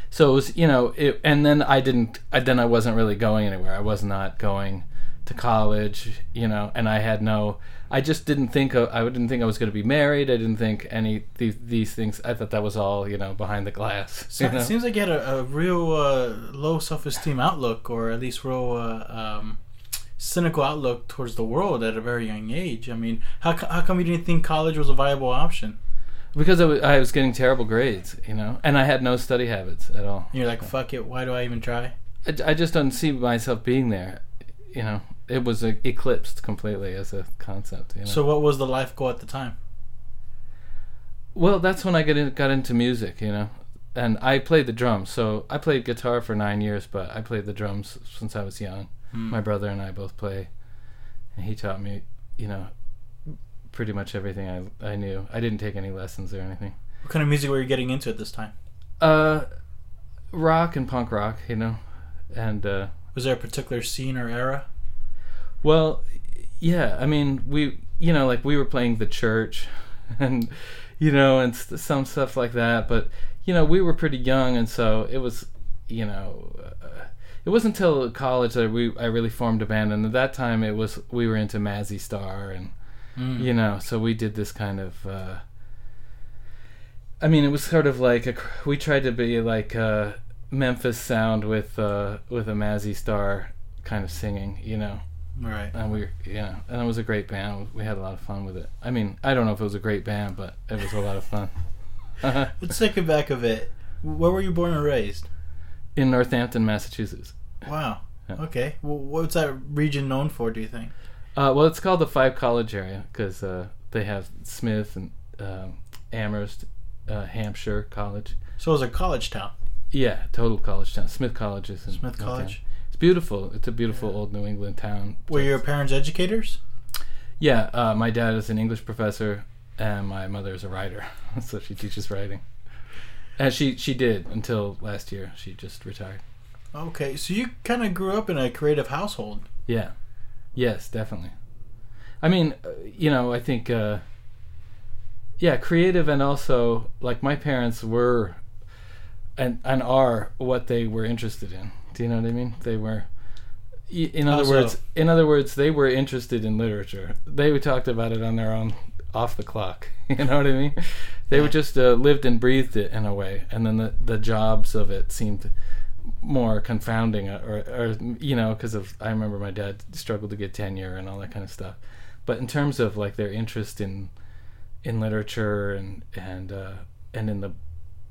So it was, you know, it, and then I didn't, I, then I wasn't really going anywhere. I was not going to college, you know, and I had no, I just didn't think, of, I didn't think I was going to be married. I didn't think any these, these things. I thought that was all, you know, behind the glass. So you know? it seems like you had a, a real uh, low self-esteem outlook, or at least real uh, um, cynical outlook towards the world at a very young age. I mean, how how come you didn't think college was a viable option? because I was, getting terrible grades, you know, and I had no study habits at all. And you're like, fuck it, why do I even try? I, I just don't see myself being there. You know, it was uh, eclipsed completely as a concept. You know? So what was the life goal at the time? well, that's when I got in, got into music. You know, and I played the drums. So I played guitar for nine years, but I played the drums since I was young. Hmm. My brother and I both play, and he taught me. You know, pretty much everything I I knew. I didn't take any lessons or anything. What kind of music were you getting into at this time? Uh, rock and punk rock. You know, and. uh Was there a particular scene or era? Well, yeah. I mean, we, you know, like we were playing the church, and you know, and st- some stuff like that. But you know, we were pretty young, and so it was, you know, uh, it wasn't until college that we I really formed a band, and at that time it was we were into Mazzy Star, and Mm. you know, so we did this kind of. Uh, I mean, it was sort of like a, we tried to be like a Memphis sound with uh, with a Mazzy Star kind of singing, you know Right. and we yeah and it was a great band we had a lot of fun with it i mean i don't know if it was a great band but it was a lot of fun Let's take it back a bit. Where were you born and raised? in northampton massachusetts Wow. Yeah. Okay. Well, what's that region known for? Do you think? uh, well it's called the five college area because uh, they have smith and um, amherst uh, hampshire college So it's a college town. yeah total college town smith college is in Smith. College. it's beautiful it's a beautiful old new england town Were your parents educators? yeah uh, my dad is an english professor and my mother is a writer so she teaches writing and she she did until last year she just retired Okay, so you kind of grew up in a creative household. Yeah. Yes, definitely. I mean, uh, you know, I think, uh, yeah, creative and also like my parents were and and are what they were interested in. Do you know what I mean? They were. In other How so? words, in other words, they were interested in literature. They talked about it on their own, off the clock. You know what I mean? They were just uh, lived and breathed it in a way, and then the the jobs of it seemed more confounding, uh, or, or you know, because of I remember my dad struggled to get tenure and all that kind of stuff. But in terms of like their interest in in literature and and uh, and in the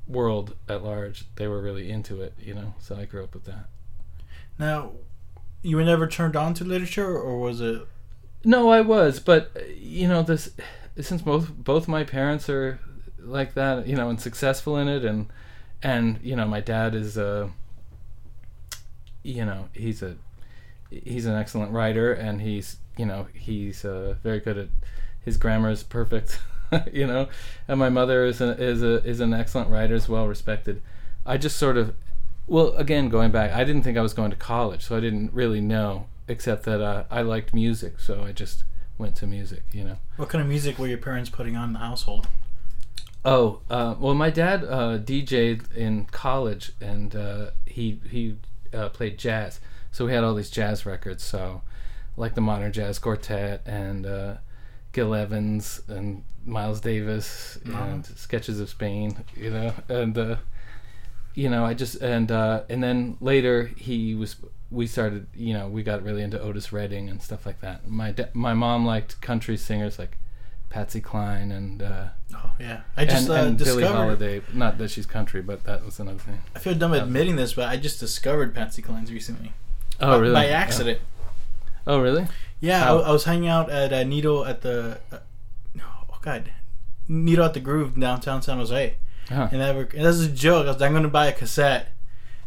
world at large, they were really into it. You know, so I grew up with that. Now, you were never turned on to literature, or was it? No, I was, but uh, you know, this since both both my parents are like that, you know, and successful in it, and and you know, my dad is uh, you know, he's a he's an excellent writer, and he's you know, he's uh, very good at his grammar is perfect, you know, and my mother is a, is a is an excellent writer, is well respected. I just sort of, well, again, going back, I didn't think I was going to college, so I didn't really know, except that uh, I liked music, so I just went to music, you know. What kind of music were your parents putting on in the household? Oh, uh, well, my dad uh, DJ'd in college, and uh, he he uh, played jazz, so we had all these jazz records. So, like the Modern Jazz Quartet and uh, Gil Evans and Miles Davis and Sketches of Spain, you know, and uh, you know, I just and uh, and then later he was. We started, you know, we got really into Otis Redding and stuff like that. My da- my mom liked country singers like Patsy Cline and. Uh, Oh yeah, I just and, uh, and Billie. Holiday. Not that she's country, but that was another thing. I feel dumb admitting this, but I just discovered Patsy Cline's recently. Oh, by, really? By accident. Oh, really? Yeah? I, I was hanging out at uh, Needle at the. Uh, oh God, Needle at the Groove downtown San Jose, Huh. and, that were, and that's a joke. I was, I'm going to buy a cassette,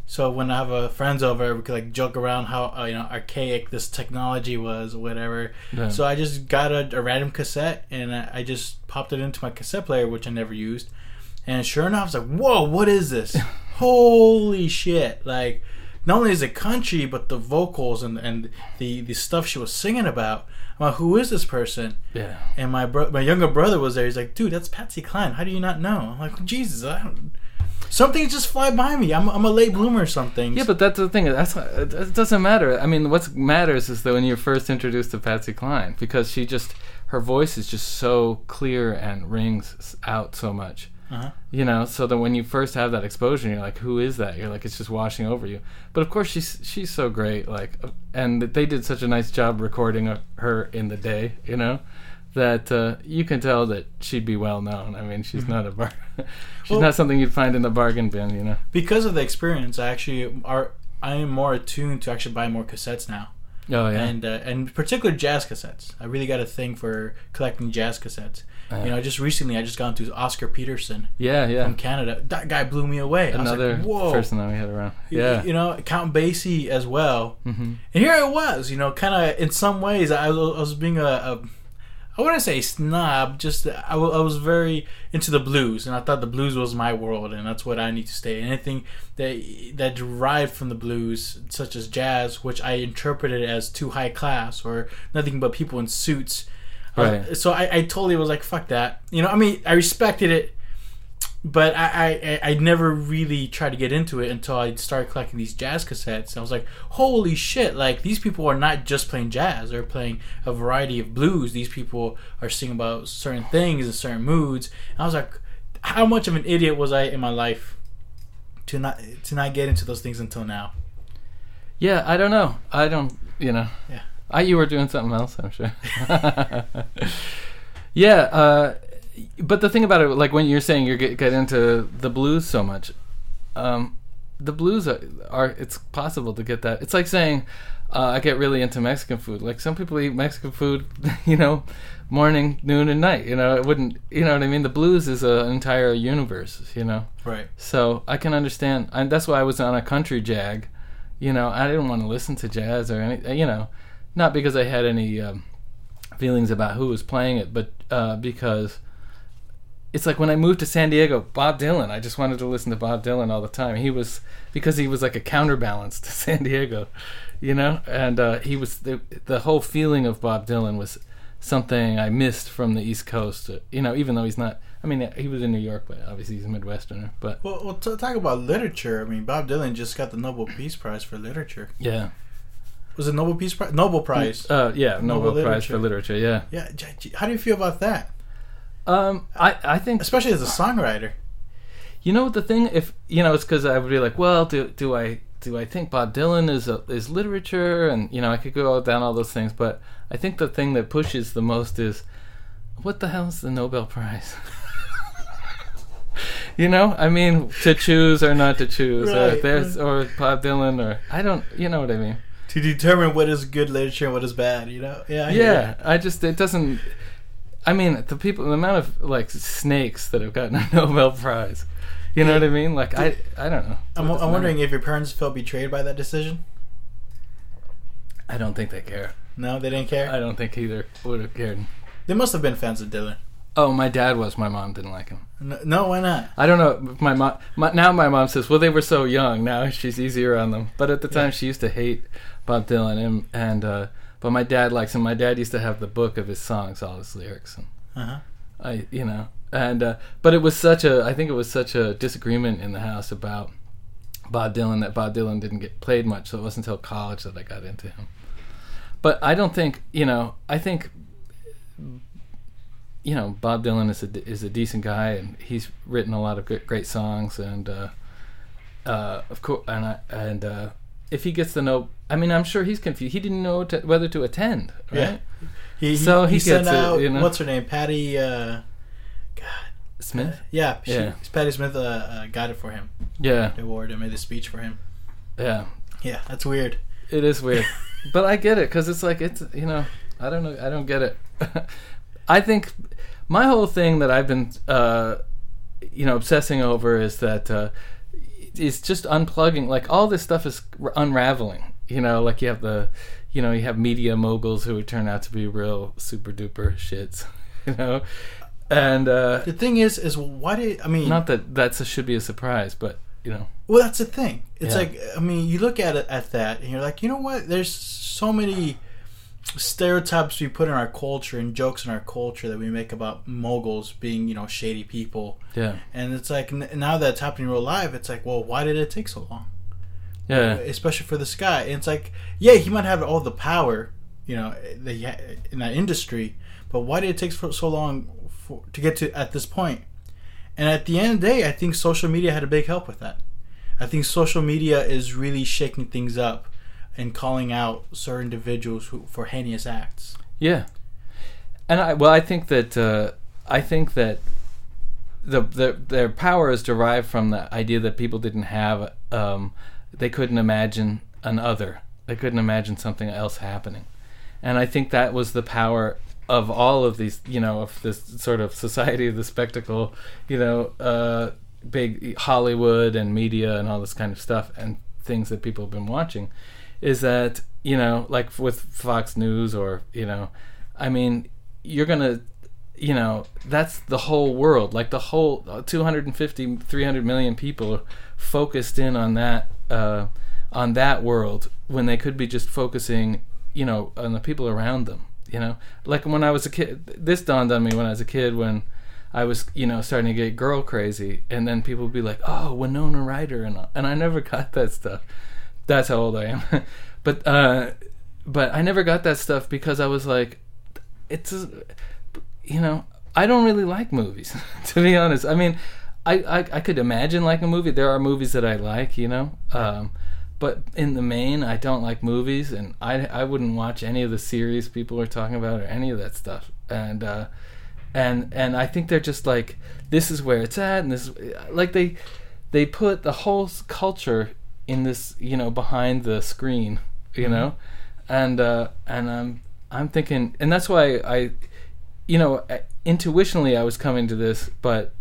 so when I have a friends over, we could like joke around how uh, you know archaic this technology was or whatever. Yeah. So I just got a, a random cassette and I, I just popped it into my cassette player, which I never used. And sure enough, I was like, "Whoa, what is this? Holy shit!" Like, not only is it country, but the vocals and and the the stuff she was singing about. I'm like, "Who is this person?" yeah. And my bro- my younger brother was there. He's like, "Dude, that's Patsy Cline. How do you not know?" I'm like, "Jesus, I don't." Some things just fly by me. I'm, I'm a late bloomer. or Something. Yeah, but that's the thing. That's it doesn't matter. I mean, what matters is that when you're first introduced to Patsy Cline, because she just her voice is just so clear and rings out so much. Uh-huh. You know, so that when you first have that exposure, you're like, "Who is that?" You're like, "It's just washing over you." But of course, she's she's so great. Like, and they did such a nice job recording her in the day. You know, that uh, you can tell that she'd be well known. I mean, she's not a bar. she's Well- not something you'd find in the bargain bin. You know. because of the experience, I actually are I am more attuned to actually buy more cassettes now, Oh yeah. and uh, and particular jazz cassettes. I really got a thing for collecting jazz cassettes. Uh, You know, just recently I just got into Oscar Peterson yeah, yeah. from Canada. That guy blew me away. I was Another like, Whoa. person that we had around. Yeah. you know, Count Basie as well. hmm And here I was, you know, kind of in some ways, I was, I was being a, a, I wouldn't say snob, just I was very into the blues, and I thought the blues was my world, and that's what I need to stay. Anything that that derived from the blues, such as jazz, which I interpreted as too high class or nothing but people in suits. Uh, so I, I totally was like, fuck that. You know, I mean, I respected it, but I, I, I- never really tried to get into it until I started collecting these jazz cassettes. I was like, holy shit, like these people are not just playing jazz, they're playing a variety of blues. These people are singing about certain things and certain moods. And I was like, how much of an idiot was I in my life to not to not get into those things until now? Yeah, I don't know. I don't, you know. Yeah. I, you were doing something else, I'm sure. yeah, uh, but the thing about it, like when you're saying you get, get into the blues so much, um, the blues are, are, it's possible to get that. It's like saying, uh, I get really into Mexican food. Like some people eat Mexican food, you know, morning, noon, and night. You know, it wouldn't, you know what I mean? The blues is an entire universe, you know? Right. So I can understand, and that's why I was on a country jag. You know, I didn't want to listen to jazz or any, you know, not because I had any um, feelings about who was playing it, but uh, because it's like when I moved to San Diego, Bob Dylan. I just wanted to listen to Bob Dylan all the time. He was because he was like a counterbalance to San Diego, you know. And uh, he was the the whole feeling of Bob Dylan was something I missed from the East Coast. uh, You know, even though he's not. I mean, he was in New York, but obviously he's a Midwesterner. But Well, well to talk about literature, I mean, Bob Dylan just got the Nobel Peace Prize for literature. yeah, Was it Nobel Peace Prize? Nobel Prize. uh, yeah, Nobel, Nobel Prize for literature. Yeah. yeah. How do you feel about that? Um, I I think Especially as a songwriter. You know what the thing? If you know, it's because I would be like, well, do do I do I think Bob Dylan is a, is literature, and you know, I could go down all those things, but I think the thing that pushes the most is, what the hell is the Nobel Prize? you know, I mean, to choose or not to choose, or Right, there's or Bob Dylan, or I don't, you know what I mean? To determine what is good literature and what is bad, you know? Yeah. I Yeah, I just it doesn't. I mean, the people, the amount of like snakes that have gotten a Nobel Prize. You know what I mean? Like I, I don't know. I'm, I'm wondering if your parents felt betrayed by that decision. I don't think they care. No, they didn't care. I don't think either would have cared. They must have been fans of Dylan. Oh, my dad was. My mom didn't like him. No, no why not? I don't know. My mom. My, now my mom says, "Well, they were so young. Now she's easier on them." But at the time, Yeah. she used to hate Bob Dylan, and and uh, but my dad likes him. My dad used to have the book of his songs, all his lyrics, and Uh huh. I, you know, and uh, but it was such a. I think it was such a disagreement in the house about Bob Dylan that Bob Dylan didn't get played much. So it wasn't until college that I got into him. But I don't think you know. I think you know Bob Dylan is a is a decent guy, and he's written a lot of great, great songs, and uh, uh, of course, and I, and uh, if he gets the no, I mean, I'm sure he's confused. He didn't know to, whether to attend, right? Yeah. He, So he, he sent gets it, out you know? what's her name, Patti. Uh, Smith, yeah, she, Yeah. Patti Smith uh, uh, got it for him. yeah, The award and made the speech for him. yeah. Yeah, that's weird. It is weird, but I get it because it's like it's you know I don't know I don't get it. I think my whole thing that I've been uh, you know obsessing over is that uh, is just unplugging. Like all this stuff is r- unraveling. You know, like you have the you know you have media moguls who turn out to be real super duper shits. You know, and uh, The thing is, is why did I mean? not that that should be a surprise, but you know, Well, that's the thing. It's Yeah. like I mean, you look at it at that, and you're like, you know what? There's so many stereotypes we put in our culture and jokes in our culture that we make about moguls being, you know, shady people, yeah, and it's like n- now it's happening real life. It's like, well, why did it take so long? yeah, uh, Especially for this guy. And it's like, yeah, he might have all the power, you know, that ha- in that industry, but why did it take so long for, to get to at this point? And at the end of the day, I think social media had a big help with that. I think social media is really shaking things up and calling out certain individuals who, for heinous acts. Yeah, and I well, I think that uh, I think that the, the their power is derived from the idea that people didn't have um, they couldn't imagine an other, they couldn't imagine something else happening, and I think that was the power of all of these, you know, of this sort of society of the spectacle, you know, uh, big Hollywood and media and all this kind of stuff and things that people have been watching is that you know like with Fox News or you know I mean you're to you know that's the whole world like the whole uh, 250 300 million people focused in on that uh, on that world when they could be just focusing you know on the people around them you know like when I was a kid this dawned on me when I was a kid when I was, you know, starting to get girl crazy, and then people would be like, "Oh, Winona Ryder," and and I never got that stuff. That's how old I am, but uh, but I never got that stuff because I was like, it's, you know, I don't really like movies, to be honest. I mean, I, I I could imagine like a movie. There are movies that I like, you know, um, but in the main, I don't like movies, and I I wouldn't watch any of the series people are talking about or any of that stuff, and. uh and and I think they're just like this is where it's at, and this like they they put the whole culture in this you know behind the screen, you know, and uh, and I'm I'm thinking, and that's why I, you know, intuitionally I was coming to this, but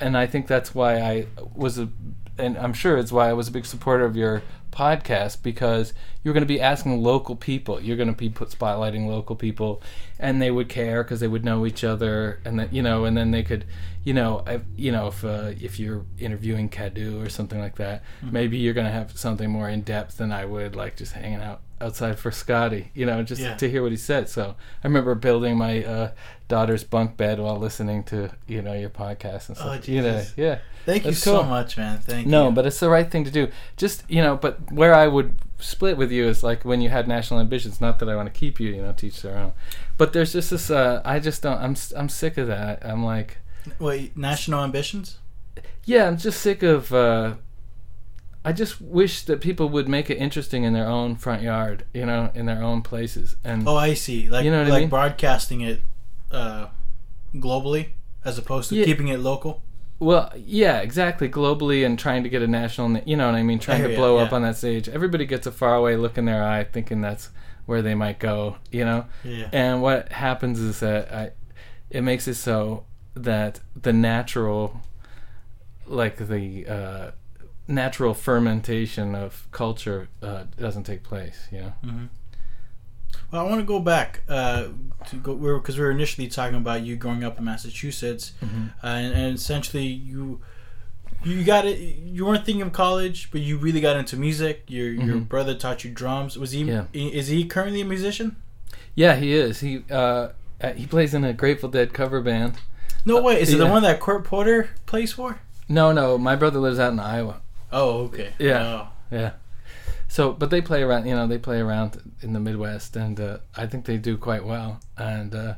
and I think that's why I was a, and I'm sure it's why I was a big supporter of your podcast because you're going to be asking local people. You're going to be put spotlighting local people, and they would care because they would know each other, and then you know, and then they could, you know, if, you know, if uh, if you're interviewing Cadu or something like that, maybe you're going to have something more in depth than I would, like just hanging out outside for Scotty, you know, just Yeah. to hear what he said. So I remember building my uh, daughter's bunk bed while listening to you know your podcast and Oh, stuff. you know, yeah. Thank you That's so much, man. Thank you. No, but it's the right thing to do. Just you know, but where I would split with you is like when you had national ambitions. Not that I want to keep you, you know, teach their own. But there's just this. Uh, I just don't. I'm I'm sick of that. I'm like, wait, national ambitions? yeah, I'm just sick of. Uh, I just wish that people would make it interesting in their own front yard, you know, in their own places. And Oh, I see. Like You know what I like mean? broadcasting it uh, globally as opposed to Yeah. keeping it local. Well, yeah, exactly. Globally and trying to get a national, na- you know what I mean, trying I to blow up yeah. on that stage. Everybody gets a faraway look in their eye, thinking that's where they might go, you know. Yeah. And what happens is that I, it makes it so that the natural, like the uh, natural fermentation of culture, uh, doesn't take place. You know. hmm Well, I want to go back uh, to go because we were initially talking about you growing up in Massachusetts, Mm-hmm. uh, and, and essentially you you got it. You weren't thinking of college, but you really got into music. Your your Mhm. brother taught you drums. Was he? Yeah. Is he currently a musician? Yeah, he is. He uh, uh, he plays in a Grateful Dead cover band. No way. Is it the one that Kurt Porter plays for? No, no, my brother lives out in Iowa. Oh, okay. Yeah. Oh. Yeah. So, but they play around. You know, they play around in the Midwest, and uh, I think they do quite well. And uh,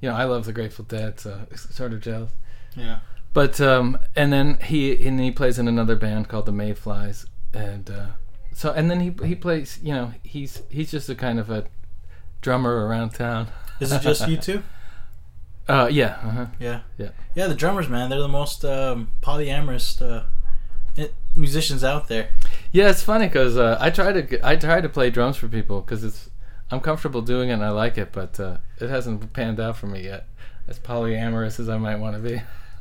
you know, I love the Grateful Dead, so sort of jealous. Yeah. But um, and then he and he plays in another band called the Mayflies, and uh, so and then he he plays. You know, he's he's just a kind of a drummer around town. Is it just you two? Uh, yeah. Uh-huh. Yeah. Yeah. Yeah, the drummers, man, they're the most um, polyamorous uh, musicians out there. Yeah, it's funny because uh, I try to I try to play drums for people because it's I'm comfortable doing it and I like it, but uh, it hasn't panned out for me yet. As polyamorous as I might want to be.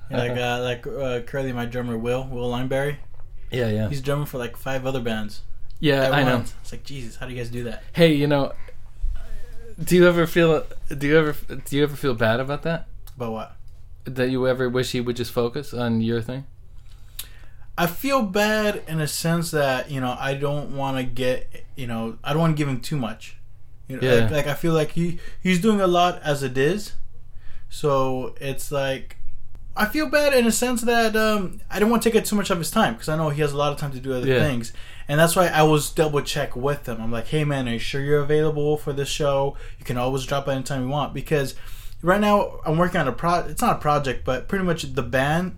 like uh, like uh, currently my drummer Will Will Lineberry. Yeah, yeah, He's drumming for like five other bands. yeah. I know. It's like Jesus, how do you guys do that? Hey, you know, do you ever feel do you ever do you ever feel bad about that? But what? That you ever wish he would just focus on your thing? I feel bad in a sense that you know I don't want to get you know I don't want to give him too much. You know, Yeah. like, like I feel like he he's doing a lot as it is, so it's like I feel bad in a sense that um, I don't want to take up too much of his time because I know he has a lot of time to do other Yeah. things, and that's why I was double check with him. I'm like, hey man, are you sure you're available for this show? You can always drop by anytime you want because right now I'm working on a pro. It's not a project, but pretty much the band.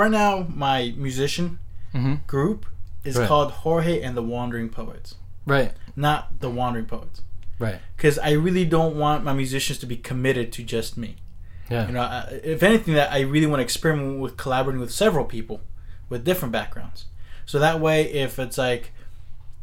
Right now, my musician Mm-hmm. group is Right. called Jorge and the Wandering Poets, Right, not the Wandering Poets. right. Because I really don't want my musicians to be committed to just me. Yeah, You know, I, if anything, that I really want to experiment with collaborating with several people with different backgrounds. So that way, if it's like,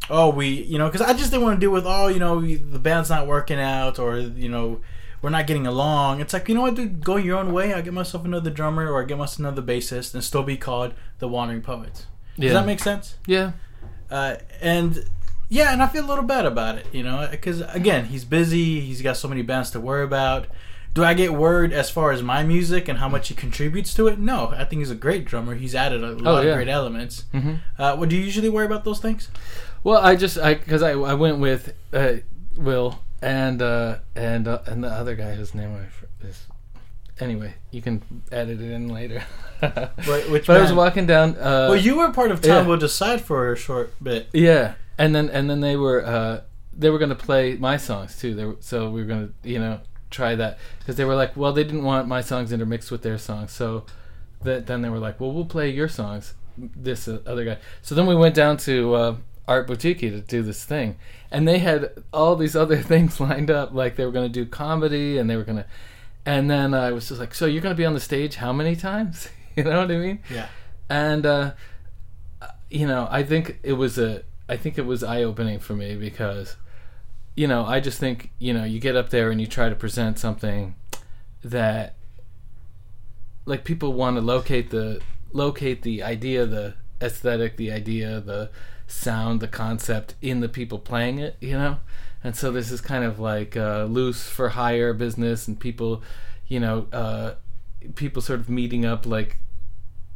oh, we, you know, because I just didn't want to deal with, oh, you know, we, the band's not working out, or you know, we're not getting along. It's like, you know what, dude, go your own way. I'll get myself another drummer, or I get myself another bassist, and still be called the Wandering Poets. yeah, Does that make sense? yeah. uh, and yeah, and I feel a little bad about it, you know, because again, he's busy. He's got so many bands to worry about. Do I get word as far as my music and how much he contributes to it? No, I think he's a great drummer. He's added a lot Oh, yeah. of great elements. Mm-hmm. Uh, what do you usually worry about those things? Well, I just I because I I went with uh, Will and uh, and uh, and the other guy whose name I is. Anyway, you can edit it in later. Wait, which but I was walking down. Uh, well, you were part of Time yeah. Will Decide for a short bit. yeah, and then and then they were uh, they were gonna play my songs too. They were, so we were gonna you know try that because they were like, well, they didn't want my songs intermixed with their songs, so that then they were like, well, we'll play your songs. This uh, other guy. So then we went down to uh, Art Boutiki to do this thing, and they had all these other things lined up. Like they were gonna do comedy, and they were gonna. And then I was just like, so you're gonna be on the stage how many times? you know what I mean? Yeah. and uh, you know i think it was a i think it was eye-opening for me because you know i just think you know you get up there and you try to present something that like people want to locate the locate the idea the aesthetic, the idea, the sound, the concept in the people playing it, you know? And so this is kind of like uh, loose for hire business and people, you know, uh, people sort of meeting up like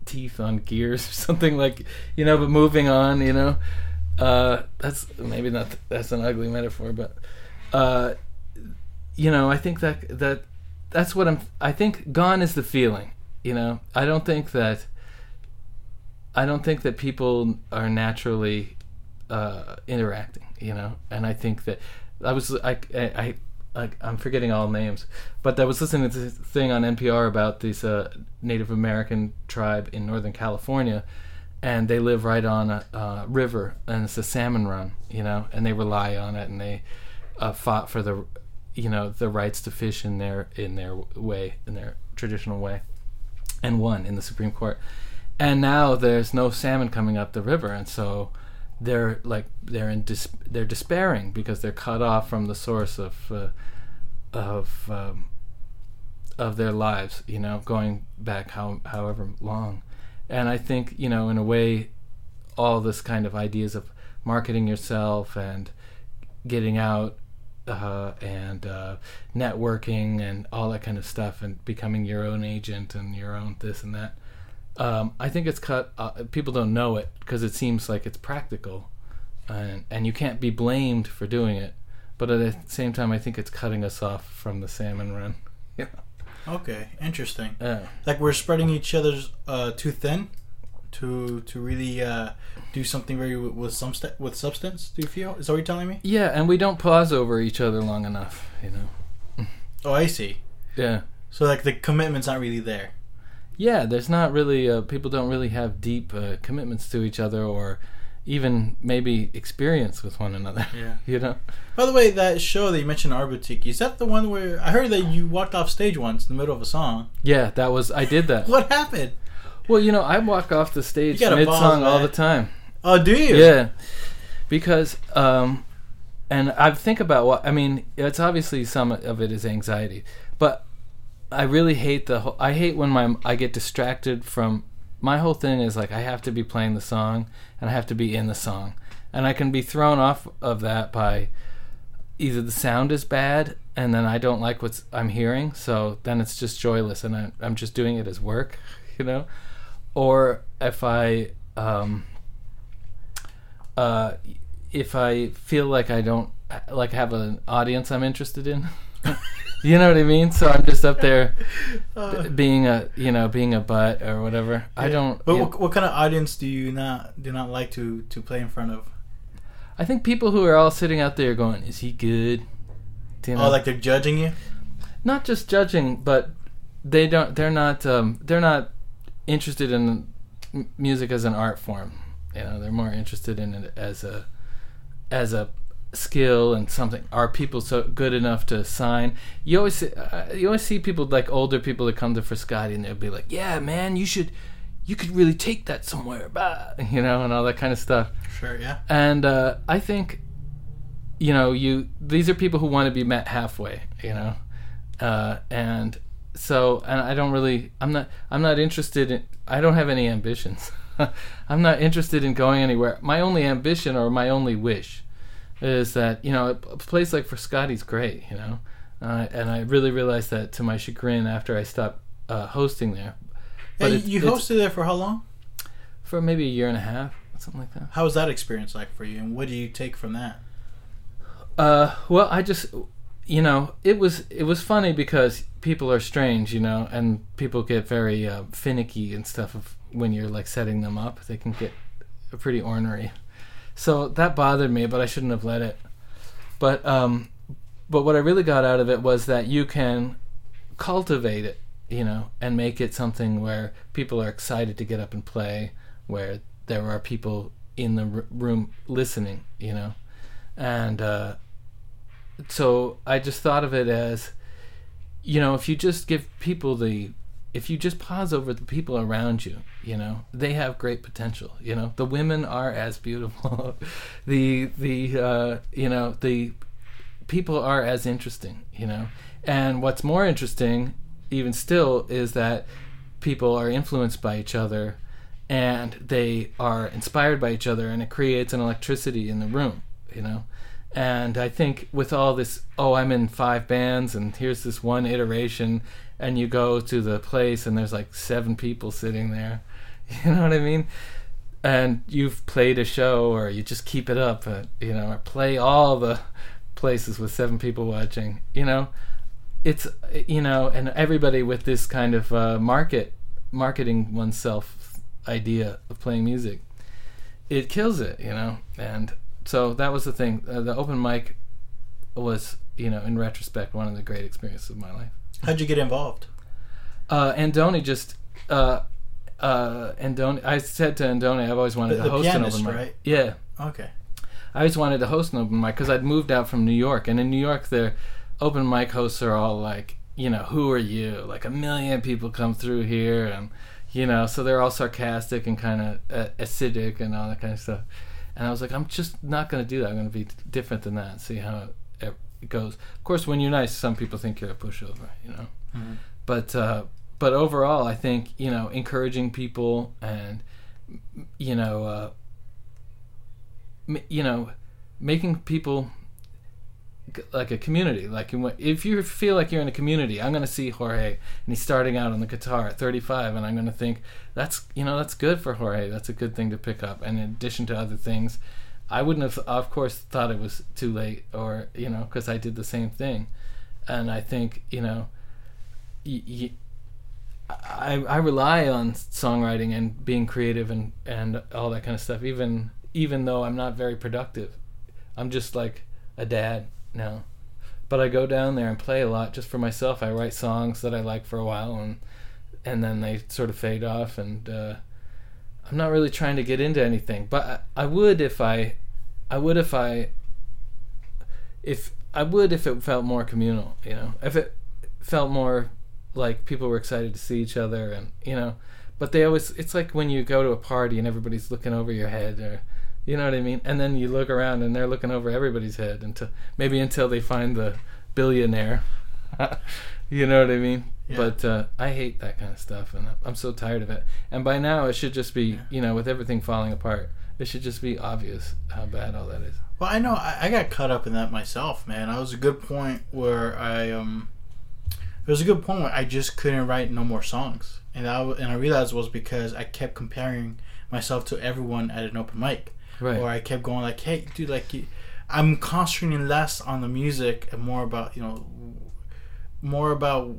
teeth on gears or something like, you know, but moving on, you know? Uh, that's maybe not, that's an ugly metaphor, but, uh, you know, I think that, that, that's what I'm, I think gone is the feeling, you know? I don't think that, I don't think that people are naturally uh, interacting, you know. And I think that I was I I, I I'm forgetting all names, but I was listening to this thing on NPR about this uh, Native American tribe in Northern California, and they live right on a uh, river, and it's a salmon run, you know, and they rely on it, and they uh, fought for the, you know, the rights to fish in their in their way, in their traditional way, and won in the Supreme Court and now there's no salmon coming up the river and so they're like they're in dis- they're despairing because they're cut off from the source of uh, of um, of their lives you know going back how however long. And i think you know in a way all this kind of ideas of marketing yourself and getting out uh, and uh, networking and all that kind of stuff and becoming your own agent and your own this and that um, I think it's cut. Uh, people don't know it because it seems like it's practical, and and you can't be blamed for doing it. But at the same time, I think it's cutting us off from the salmon run. Yeah. Okay, interesting. Uh, Like we're spreading each other's uh, too thin to to really uh, do something very with, with some st- with substance. Do you feel? Is that what you're telling me? yeah, and we don't pause over each other long enough. You know. Oh, I see. Yeah. So like the commitment's not really there. Yeah, there's not really uh, people don't really have deep uh, commitments to each other or even maybe experience with one another. Yeah. you know. By the way, that show that you mentioned, Our Boutiki, is that the one where I heard that you walked off stage once in the middle of a song? Yeah, that was I did that. What happened? well, you know, I walk off the stage mid song all the time. Oh, do you? Yeah, because um, and I think about what I mean. It's obviously some of it is anxiety, but I really hate the. Whole, I hate when my I get distracted from. My whole thing is like I have to be playing the song and I have to be in the song, and I can be thrown off of that by either the sound is bad and then I don't like what I'm hearing, so then it's just joyless and I, I'm just doing it as work, you know, or if I um, uh, if I feel like I don't like have an audience I'm interested in. you know what I mean? So I'm just up there Uh, b- being a you know being a butt or whatever. I don't. But what, what kind of audience do you not do not like to to play in front of? I think people who are all sitting out there going, "Is he good?" You know? Oh, like they're judging you. not just judging, but they don't. They're not. Um, they're not interested in m- music as an art form. You know, they're more interested in it as a as a skill and something. Are people so good enough to sign? You always see, uh, you always see people like older people that come to Frascati and they'll be like, "Yeah, man, you should." You could really take that somewhere, bah," you know, and all that kind of stuff. Sure, yeah. And uh, I think, you know, you these are people who want to be met halfway, you know, uh, and so and I don't really, I'm not, I'm not interested in, I don't have any ambitions. I'm not interested in going anywhere. My only ambition or my only wish is that you know a place like Frascati's great, you know, uh, and I really realized that to my chagrin after I stopped uh, hosting there. It's- you hosted there for how long? for maybe a year and a half, something like that. How was that experience like for you, and what do you take from that? Uh, well, I just, you know, it was it was funny because people are strange, you know, and people get very uh, finicky and stuff of when you're like setting them up. They can get pretty ornery, so that bothered me, but I shouldn't have let it. But um, but what I really got out of it was that you can cultivate it, you know, and make it something where people are excited to get up and play, where there are people in the r- room listening, you know, and uh, so I just thought of it as, you know, if you just give people the, if you just pause over the people around you, you know, they have great potential. You know, the women are as beautiful, the the uh, you know the people are as interesting. You know, and what's more interesting, even still, is that people are influenced by each other and they are inspired by each other, and it creates an electricity in the room, you know. And I think with all this, oh, I'm in five bands, and here's this one iteration, and you go to the place, and there's like seven people sitting there, you know what I mean? And you've played a show, or you just keep it up, uh, you know, or play all the places with seven people watching, you know. It's you know, and everybody with this kind of uh, market marketing oneself idea of playing music, it kills it, you know. And so that was the thing. Uh, the open mic was, you know, in retrospect, one of the great experiences of my life. How'd you get involved? Uh, Andoni just, uh, uh, Andoni. I said to Andoni, I've always wanted The- to host pianist, an open mic. right? Yeah, Okay. I always wanted to host an open mic because I'd moved out from New York, and in New York, the open mic hosts are all like, you know, who are you? Like a million people come through here, and you know, so they're all sarcastic and kind of uh, acidic and all that kind of stuff. And I was like, I'm just not going to do that. I'm going to be different than that. See how goes. Of course, when you're nice, some people think you're a pushover, you know. Mhm. But uh, but overall, I think you know, encouraging people and you know. Uh, m- you know, making people g- like a community. Like if you feel like you're in a community, I'm going to see Jorge and he's starting out on the guitar at 35, and I'm going to think that's you know that's good for Jorge. That's a good thing to pick up. And in addition to other things, I wouldn't have, of course, thought it was too late, or you know, because I did the same thing. And I think you know, y- y- I I rely on songwriting and being creative and and all that kind of stuff. Even even though I'm not very productive, I'm just like a dad now. But I go down there and play a lot just for myself. I write songs that I like for a while and and then they sort of fade off and uh, I'm not really trying to get into anything. But I, I would if I I would if I if I would if it felt more communal, you know. If it felt more like people were excited to see each other and you know but they always it's like when you go to a party and everybody's looking over your head or you know what i mean and then you look around and they're looking over everybody's head until maybe until they find the billionaire you know what i mean Yeah. but uh, i hate that kind of stuff and i'm so tired of it. And by now it should just be you know with everything falling apart it should just be obvious how bad all that is. Well, I know I, I got caught up in that myself, man. I was a good point where I um, it was a good point where I just couldn't write no more songs, and I and I realized it was because I kept comparing myself to everyone at an open mic, right. Or I kept going like, hey, dude, like, you- I'm concentrating less on the music and more about you know, more about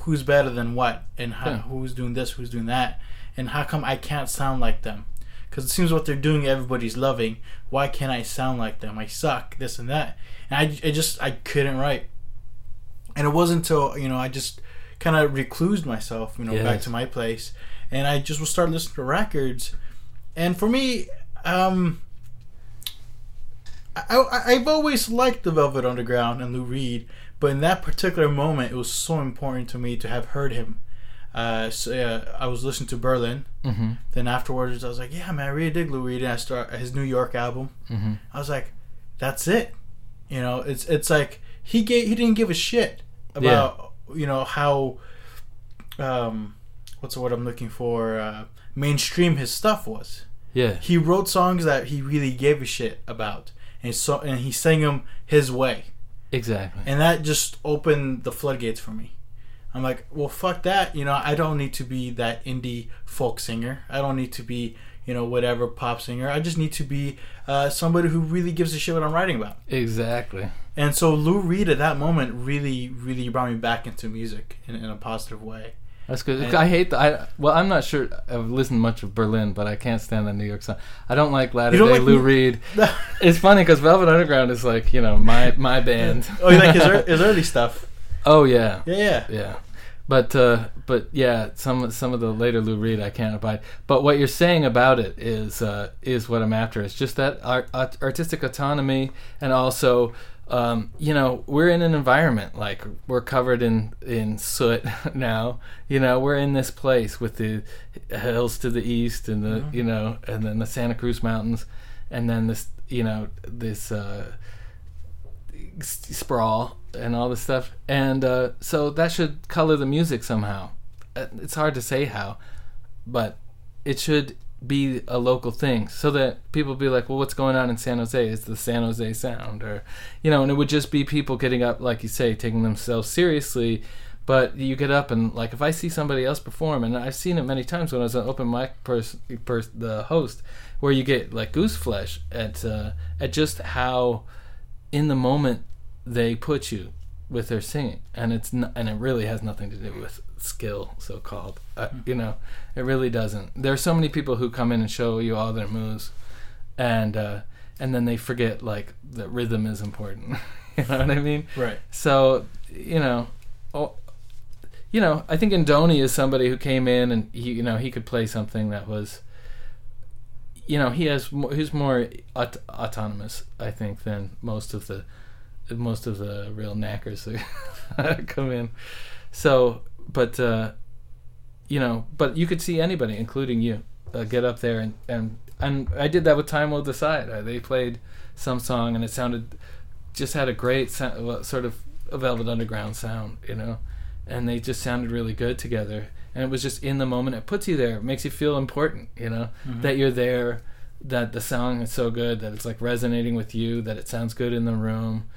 who's better than what? And how, Yeah. who's doing this, who's doing that, and how come I can't sound like them? Because it seems what they're doing everybody's loving. Why can't i sound like them? I suck this and that. And i, I just i couldn't write. And it wasn't until you know i just kind of reclused myself you know back to my place. And i just would start listening to records. And for me um I, I, I've always liked the Velvet Underground and Lou Reed, but in that particular moment, it was so important to me to have heard him. Uh, so, uh, I was listening to Berlin, mm-hmm then afterwards, I was like, "Yeah, man, I really dig Lou Reed." And I start his New York album. mm-hmm I was like, "That's it." You know, it's it's like he gave he didn't give a shit about you know how um what's the word I'm looking for uh, mainstream his stuff was. yeah He wrote songs that he really gave a shit about, and so and he sang them his way, exactly and that just opened the floodgates for me. I'm like, well, fuck that. You know, I don't need to be that indie folk singer. I don't need to be, you know, whatever pop singer. I just need to be uh, somebody who really gives a shit what I'm writing about. exactly And so Lou Reed at that moment really, really brought me back into music in, in a positive way. That's good. I hate the. I well, I'm not sure. I've listened much of Berlin, but I can't stand the New York song. I don't like Latter Day like Lou Reed. It's funny because Velvet Underground is like you know my my band. oh, you like his, ear- his early stuff? oh yeah, Yeah, yeah. yeah. But uh, but yeah, some some of the later Lou Reed I can't abide. But what you're saying about it is uh, is what I'm after. It's just that art, art, artistic autonomy, and also um, you know we're in an environment like we're covered in in soot now. You know we're in this place with the hills to the east and the Mhm. you know and then the Santa Cruz Mountains, and then this you know this. Uh, sprawl and all this stuff and uh, so that should color the music somehow Uh, it's hard to say how but it should be a local thing so that people be like, well, what's going on in San Jose? Is the San Jose sound, or you know, and it would just be people getting up, like you say, taking themselves seriously. But you get up and like if I see somebody else perform, and I've seen it many times when I was an open mic person, pers- the host, where you get like goose flesh at uh, at just how in the moment they put you with their singing, and it's n- and it really has nothing to do with skill, so called. Uh, you know, it really doesn't. There are so many people who come in and show you all their moves, and uh, and then they forget like that rhythm is important. you know what I mean? Right. So you know, oh, you know, I think Andoni is somebody who came in and he, you know, he could play something that was, you know, he has he's more aut- autonomous, I think, than most of the most of the real knackers that come in. So, but uh, you know, but you could see anybody, including you, uh, get up there and and and I did that with Time Will Decide. Uh, they played some song and it sounded just had a great sound, sort of a Velvet Underground sound, you know, and they just sounded really good together. And it was just in the moment. It puts you there. It makes you feel important, you know, that you're there, that the song is so good that it's like resonating with you, that it sounds good in the room,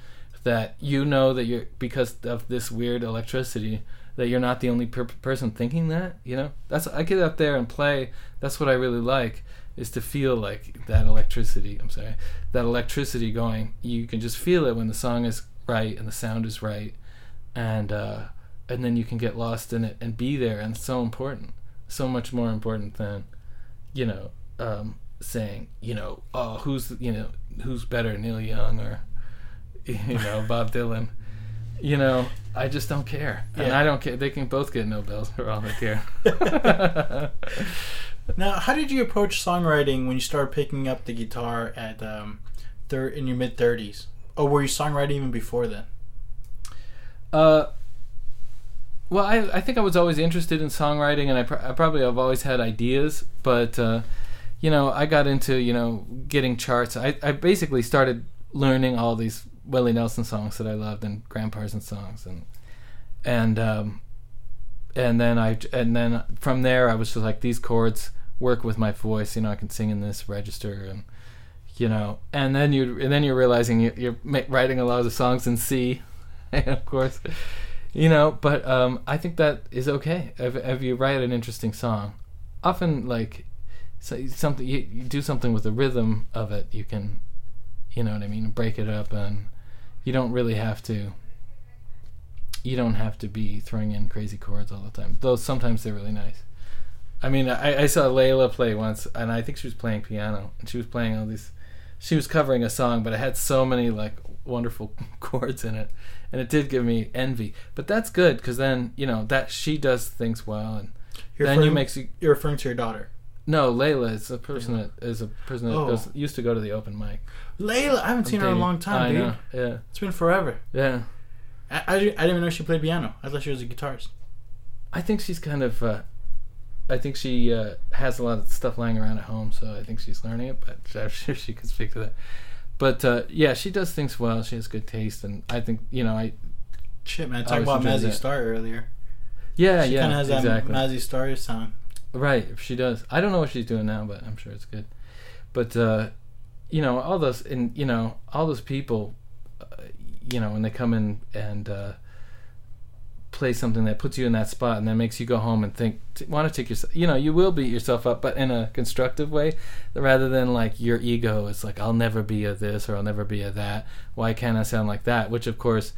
that you know that you're because of this weird electricity that you're not the only per- person thinking that. You know, that's I get up there and play. That's what I really like is to feel like that electricity. I'm sorry, that electricity going. You can just feel it when the song is right and the sound is right, and uh, and then you can get lost in it and be there. And so important, so much more important than, you know, um, saying, you know, oh, who's you know who's better, Neil Young or, you know, Bob Dylan. You know, I just don't care, and I don't care. They can both get Nobels for all I care. Now, how did you approach songwriting when you started picking up the guitar at um, thir- in your mid thirties, or were you songwriting even before then? Uh, well, I I think I was always interested in songwriting, and I, pr- I probably have always had ideas, but uh, you know, I got into you know getting charts. I I basically started learning all these Willie Nelson songs that I loved and Gram Parsons songs, and and um, and then I and then from there I was just like these chords work with my voice. You know, I can sing in this register and. You know, and then you and then you're realizing you, you're writing a lot of songs in C, and of course, you know but um, i think that is okay. If, if you write an interesting song often like so something you, you do something with the rhythm of it you can you know what i mean break it up and you don't really have to you don't have to be throwing in crazy chords all the time though sometimes they're really nice. I mean i, I saw layla play once and i think she was playing piano and she was playing all these she was covering a song but it had so many like wonderful chords in it and it did give me envy but that's good because then you know that she does things well and You're then you referring- makes you You're referring to your daughter, no layla is a person that is a person that Oh. goes, used to go to the open mic Layla. I haven't seen her in a long time, I dude. know, yeah It's been forever. yeah I, I, didn't- I didn't even know she played piano. I thought she was a guitarist. i think she's kind of uh, i think she uh, has a lot of stuff lying around at home so i think she's learning it but i'm sure she could speak to that but uh, yeah she does things well she has good taste and i think you know i Shit, man. I Talking about Mazzy. Star earlier. yeah she yeah kind of has exactly that Mazzy Star sound. Right, she does. I don't know what she's doing now, but I'm sure it's good. But uh, you know, all those and you know, all those people, uh, you know, when they come in and uh, play something that puts you in that spot and that makes you go home and think, t- want to take yourself, you know, you will beat yourself up, but in a constructive way, rather than like your ego is like, I'll never be a this or I'll never be a that. Why can't I sound like that? Which of course.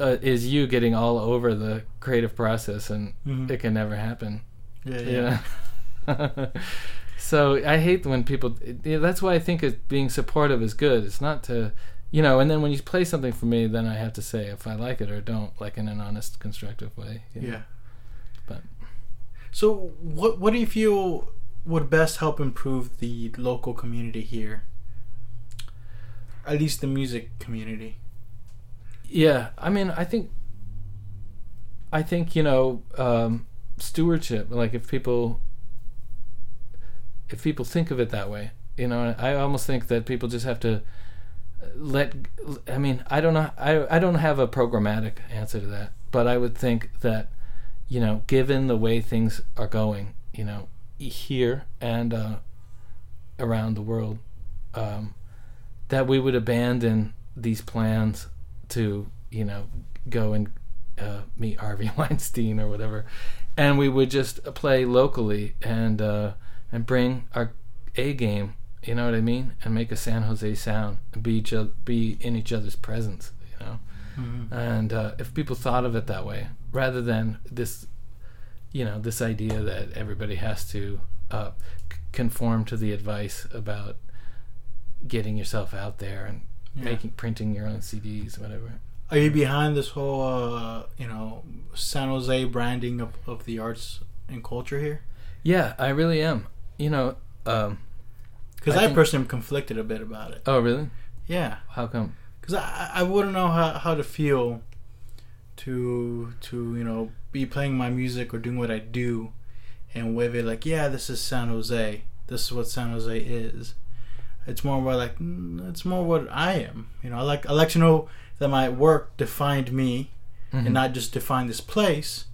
Uh, is you getting all over the creative process and Mhm. it can never happen Yeah, yeah. yeah. so I hate when people. yeah, That's why I think it, being supportive is good. It's not to, you know. And then when you play something for me, then I have to say if I like it or don't, like in an honest, constructive way. you know. Yeah. But So, what what do you feel would best help improve the local community here? At least the music community. yeah, I mean, I think. I think you know um, stewardship. Like if people. If people think of it that way, you know, I almost think that people just have to let i mean i don't know i i don't have a programmatic answer to that but i would think that you know given the way things are going you know here and uh, around the world um, that we would abandon these plans to you know go and uh, meet Harvey Weinstein or whatever, and we would just play locally and uh, and bring our A game. You know what I mean? And make a San Jose sound and be each oth- be in each other's presence. You know, Mhm. and uh, if people thought of it that way, rather than this, you know, this idea that everybody has to uh, c- conform to the advice about getting yourself out there and Yeah. making printing your own CDs, whatever. Are you behind this whole, uh, you know, San Jose branding of, of the arts and culture here? Yeah, I really am. You know, um, Because I I, think- personally am conflicted a bit about it. oh really? Yeah, How come? because I, I wouldn't know how, how to feel to to you know be playing my music or doing what I do, and wave it like, yeah, this is San Jose. This is what San Jose is. It's more about like mm, it's more what I am. You know, I like I like to know that my work defined me Mhm. and not just define this place.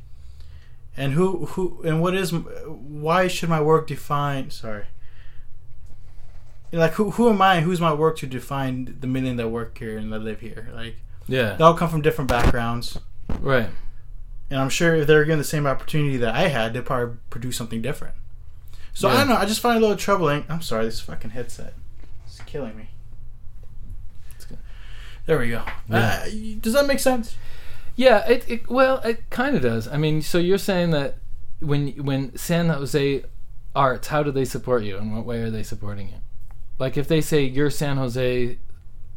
And who who and what is why should my work define? Sorry. Like who who am I? Who's my work to define the million that work here and that live here? Like yeah, they all come from different backgrounds, right. and I'm sure if they're given the same opportunity that I had, they'd probably produce something different. So I don't know. I just find it a little troubling. I'm sorry, this fucking headset is killing me. It's good. There we go. Yeah. Uh, does that make sense? Yeah, it, it well, it kind of does. I mean, so you're saying that when when San Jose Arts, how do they support you? In what way are they supporting you? Like if they say you're San Jose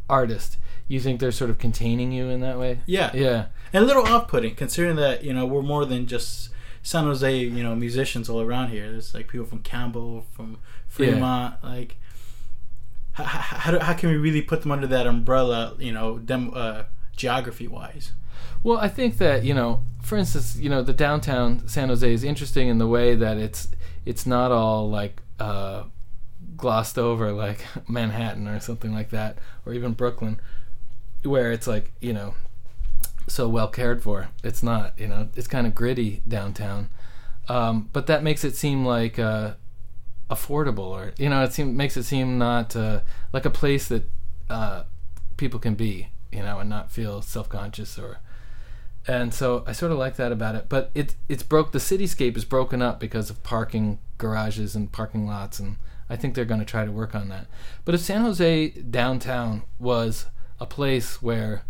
artist, you think they're sort of containing you in that way? Yeah. Yeah. and a little off-putting considering that you know we're more than just San Jose you know musicians all around here. There's like people from Campbell, from Fremont, like how, how, how can we really put them under that umbrella? You know, dem, uh, geography wise. Well, I think that you know, for instance, you know, the downtown San Jose is interesting in the way that it's it's not all like uh, glossed over like Manhattan or something like that, or even Brooklyn, where it's like you know so well cared for. It's not, you know, it's kind of gritty downtown, um, but that makes it seem like uh, affordable, or you know, it seem, makes it seem not uh, like a place that uh, people can be, you know, and not feel self conscious or. And so I sort of like that about it, but it it's broke. The cityscape is broken up because of parking garages and parking lots, and I think they're going to try to work on that. But if San Jose downtown was a place where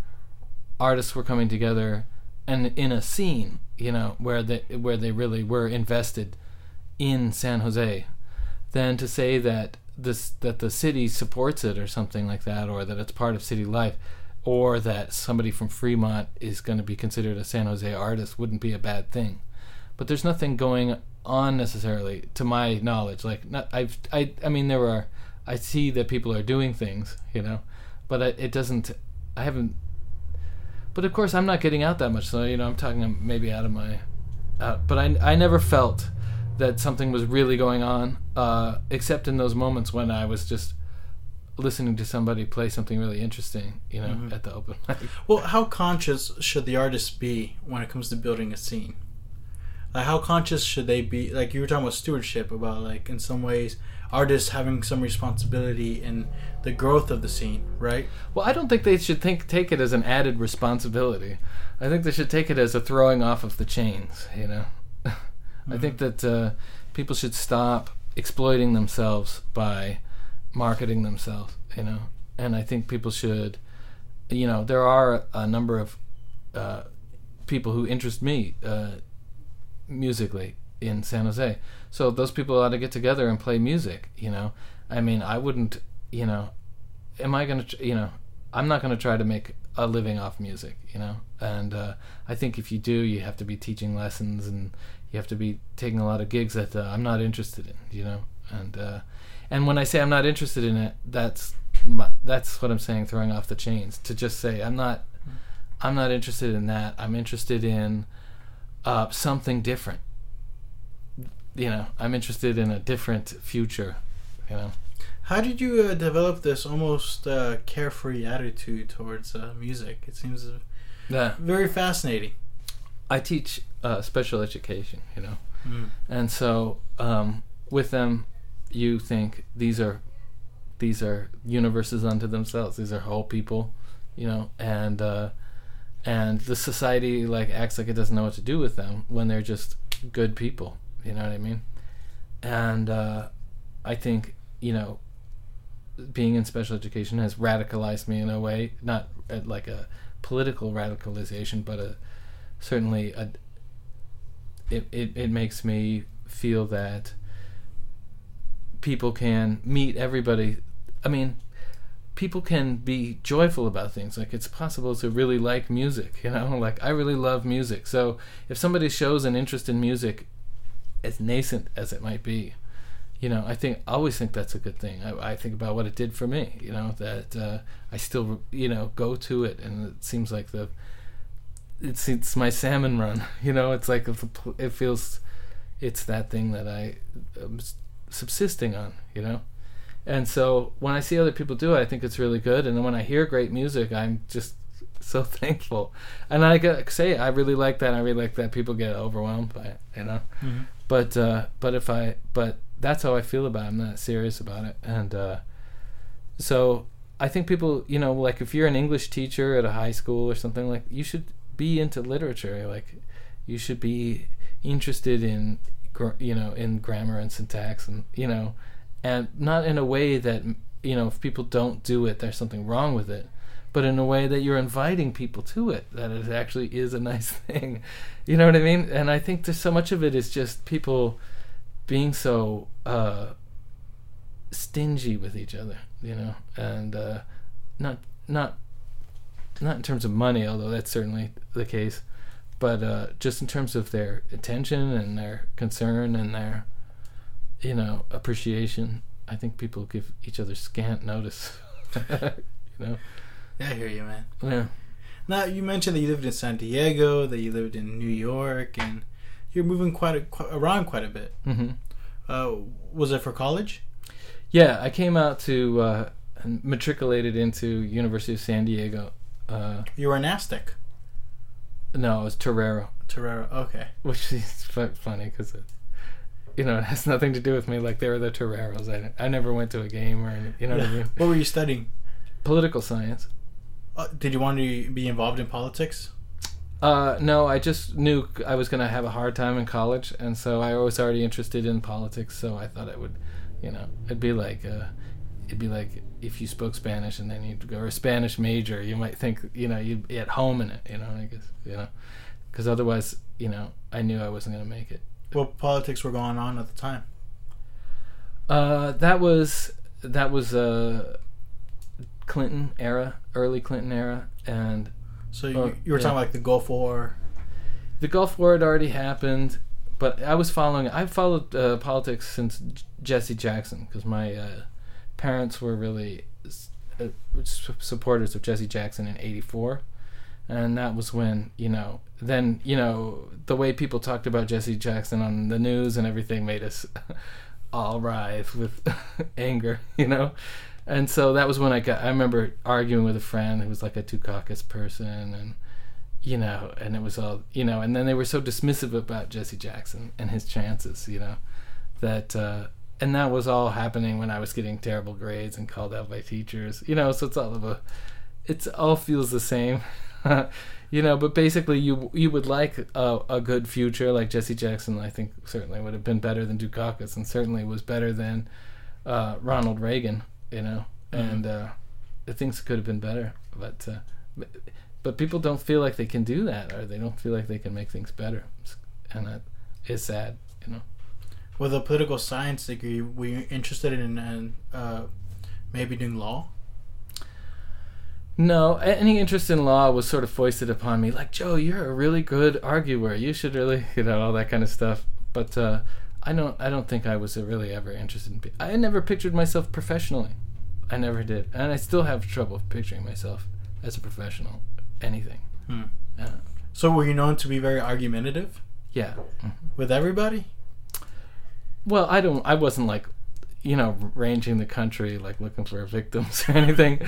artists were coming together and in a scene, you know, where they where they really were invested in San Jose, then to say that this that the city supports it or something like that, or that it's part of city life, or that somebody from Fremont is going to be considered a San Jose artist wouldn't be a bad thing. But there's nothing going on necessarily, to my knowledge. Like, not, I've, I, I mean, there are, I see that people are doing things, you know, but it, it doesn't. I haven't. But of course, I'm not getting out that much, so you know, I'm talking maybe out of my. Out, but I, I never felt that something was really going on, uh, except in those moments when I was just listening to somebody play something really interesting, you know, Mhm. at the open. Well, how conscious should the artist be when it comes to building a scene? Like, how conscious should they be? Like, you were talking about stewardship, about, like, in some ways, artists having some responsibility in the growth of the scene, right? Well, I don't think they should think take it as an added responsibility. I think they should take it as a throwing off of the chains. You know, I think that uh, people should stop exploiting themselves by marketing themselves. You know, and I think people should. You know, there are a number of uh, people who interest me uh, musically in San Jose. So those people ought to get together and play music. You know, I mean, I wouldn't. You know, am I gonna? You know, I'm not gonna try to make a living off music. You know, and uh, I think if you do, you have to be teaching lessons and you have to be taking a lot of gigs that uh, I'm not interested in. You know, and uh, and when I say I'm not interested in it, that's my, that's what I'm saying. Throwing off the chains to just say I'm not. I'm not interested in that. I'm interested in uh, something different. You know, I'm interested in a different future. You know. How did you uh, develop this almost uh, carefree attitude towards uh, music? It seems uh, Yeah. very fascinating. I teach uh, special education, you know, Mm. and so um, with them, you think these are these are universes unto themselves. These are whole people, you know, and uh, and the society like acts like it doesn't know what to do with them when they're just good people. You know what I mean? And uh, I think you know, being in special education has radicalized me in a way, not like a political radicalization, but a certainly a. It, it, it makes me feel that people can meet everybody. I mean, people can be joyful about things. Like it's possible to really like music, you know? Like I really love music. So if somebody shows an interest in music, as nascent as it might be, you know, I think I always think that's a good thing. I, I think about what it did for me, you know, that uh, I still, you know, go to it, and it seems like the it's it's my salmon run, you know. It's like it feels, it's that thing that I am subsisting on, you know. And so when I see other people do it, I think it's really good. And then when I hear great music, I'm just so thankful. And I gotta say, I really like that. I really like that people get overwhelmed by it, you know. Mm-hmm. But uh, but if I but that's how I feel about it. I'm not serious about it. And uh, so I think people, you know, like if you're an English teacher at a high school or something, like you should be into literature. Like you should be interested in, gr- you know, in grammar and syntax, and you know, and not in a way that you know, if people don't do it, there's something wrong with it. But in a way that you're inviting people to it, that it actually is a nice thing. You know what I mean? And I think there's so much of it is just people being so uh, stingy with each other, you know, and uh, not not not in terms of money, although that's certainly the case, but uh, just in terms of their attention and their concern and their you know appreciation. I think people give each other scant notice. you know. Yeah, I hear you, man. Yeah. Now you mentioned that you lived in San Diego, that you lived in New York, and you're moving quite, a, quite around quite a bit. hmm Uh, was it for college? Yeah, I came out to uh, and matriculated into University of San Diego. Uh, You were an Aztec. no, it was Torero, Torero. Okay. which is funny because you know, it has nothing to do with me. Like they were the Toreros. I, I never went to a game or any, you know what I mean. What were you studying? Political science. Uh, did you want to be involved in politics? Uh, no, I just knew I was gonna have a hard time in college, and so I was already interested in politics. So I thought I would, you know, it'd be like, uh, it'd be like if you spoke Spanish and then you'd go or a Spanish major, you might think, you know, you'd be at home in it, you know. I guess, you know, because otherwise, you know, I knew I wasn't gonna make it. What politics were going on at the time? Uh, that was that was uh, Clinton era, early Clinton era, and So you, Oh, you were yeah. talking like the Gulf War. the Gulf War had already happened, but I was following. I followed uh, politics since J- Jesse Jackson because my uh, parents were really s- uh, supporters of Jesse Jackson in '84, and that was when you know. Then you know the way people talked about Jesse Jackson on the news and everything made us all writhe with anger, you know. And so that was when I got. I remember arguing with a friend who was like a Dukakis person, and you know, and it was all, you know, and then they were so dismissive about Jesse Jackson and his chances, you know, that, uh, and that was all happening when I was getting terrible grades and called out by teachers, you know, so it's all of a, it's all feels the same, you know, but basically you, you would like a, a good future like Jesse Jackson, I think certainly would have been better than Dukakis and certainly was better than, uh, Ronald Reagan, you know, and, uh, things could have been better, but, uh, but- but people don't feel like they can do that or they don't feel like they can make things better. And that is sad you know? With a political science degree, were you interested in, in uh, maybe doing law? No any interest in law was sort of foisted upon me like joe you're a really good arguer you should really you know all that kind of stuff but uh, i don't i don't think i was really ever interested in i never pictured myself professionally i never did and i still have trouble picturing myself as a professional anything Hmm. So were you known to be very argumentative yeah Mhm. with everybody? Well, I don't. I wasn't like, you know, ranging the country like looking for victims or anything.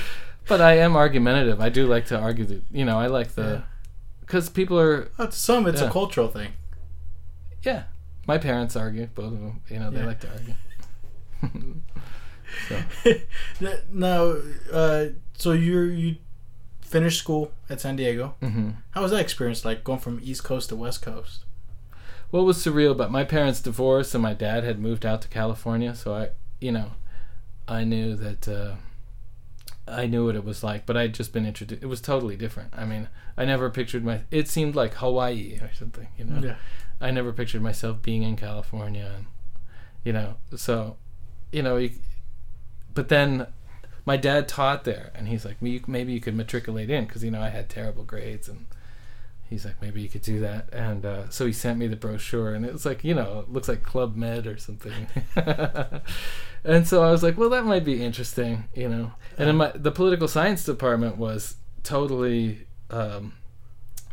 But I am argumentative. I do like to argue. The, you know, I like the because people are Uh, to some, it's Yeah. a cultural thing. yeah, My parents argue, both of them. You know, they Yeah. like to argue. so now, uh, so you you finished school at San Diego. hmm How was that experience like going from East Coast to West Coast? what was surreal about my parents' divorce and my dad had moved out to California, so I, you know, I knew that uh, I knew what it was like, but I'd just been introduced. It was totally different. I mean, I never pictured my. It seemed like Hawaii or something, you know. Yeah. I never pictured myself being in California, and you know, so you know, you, but then my dad taught there, and he's like, maybe you could matriculate in because you know I had terrible grades, and he's like, maybe you could do that, and uh, so he sent me the brochure, and it was like, you know, it looks like Club Med or something, and so I was like, well, that might be interesting, you know, and in my the political science department was totally. Um,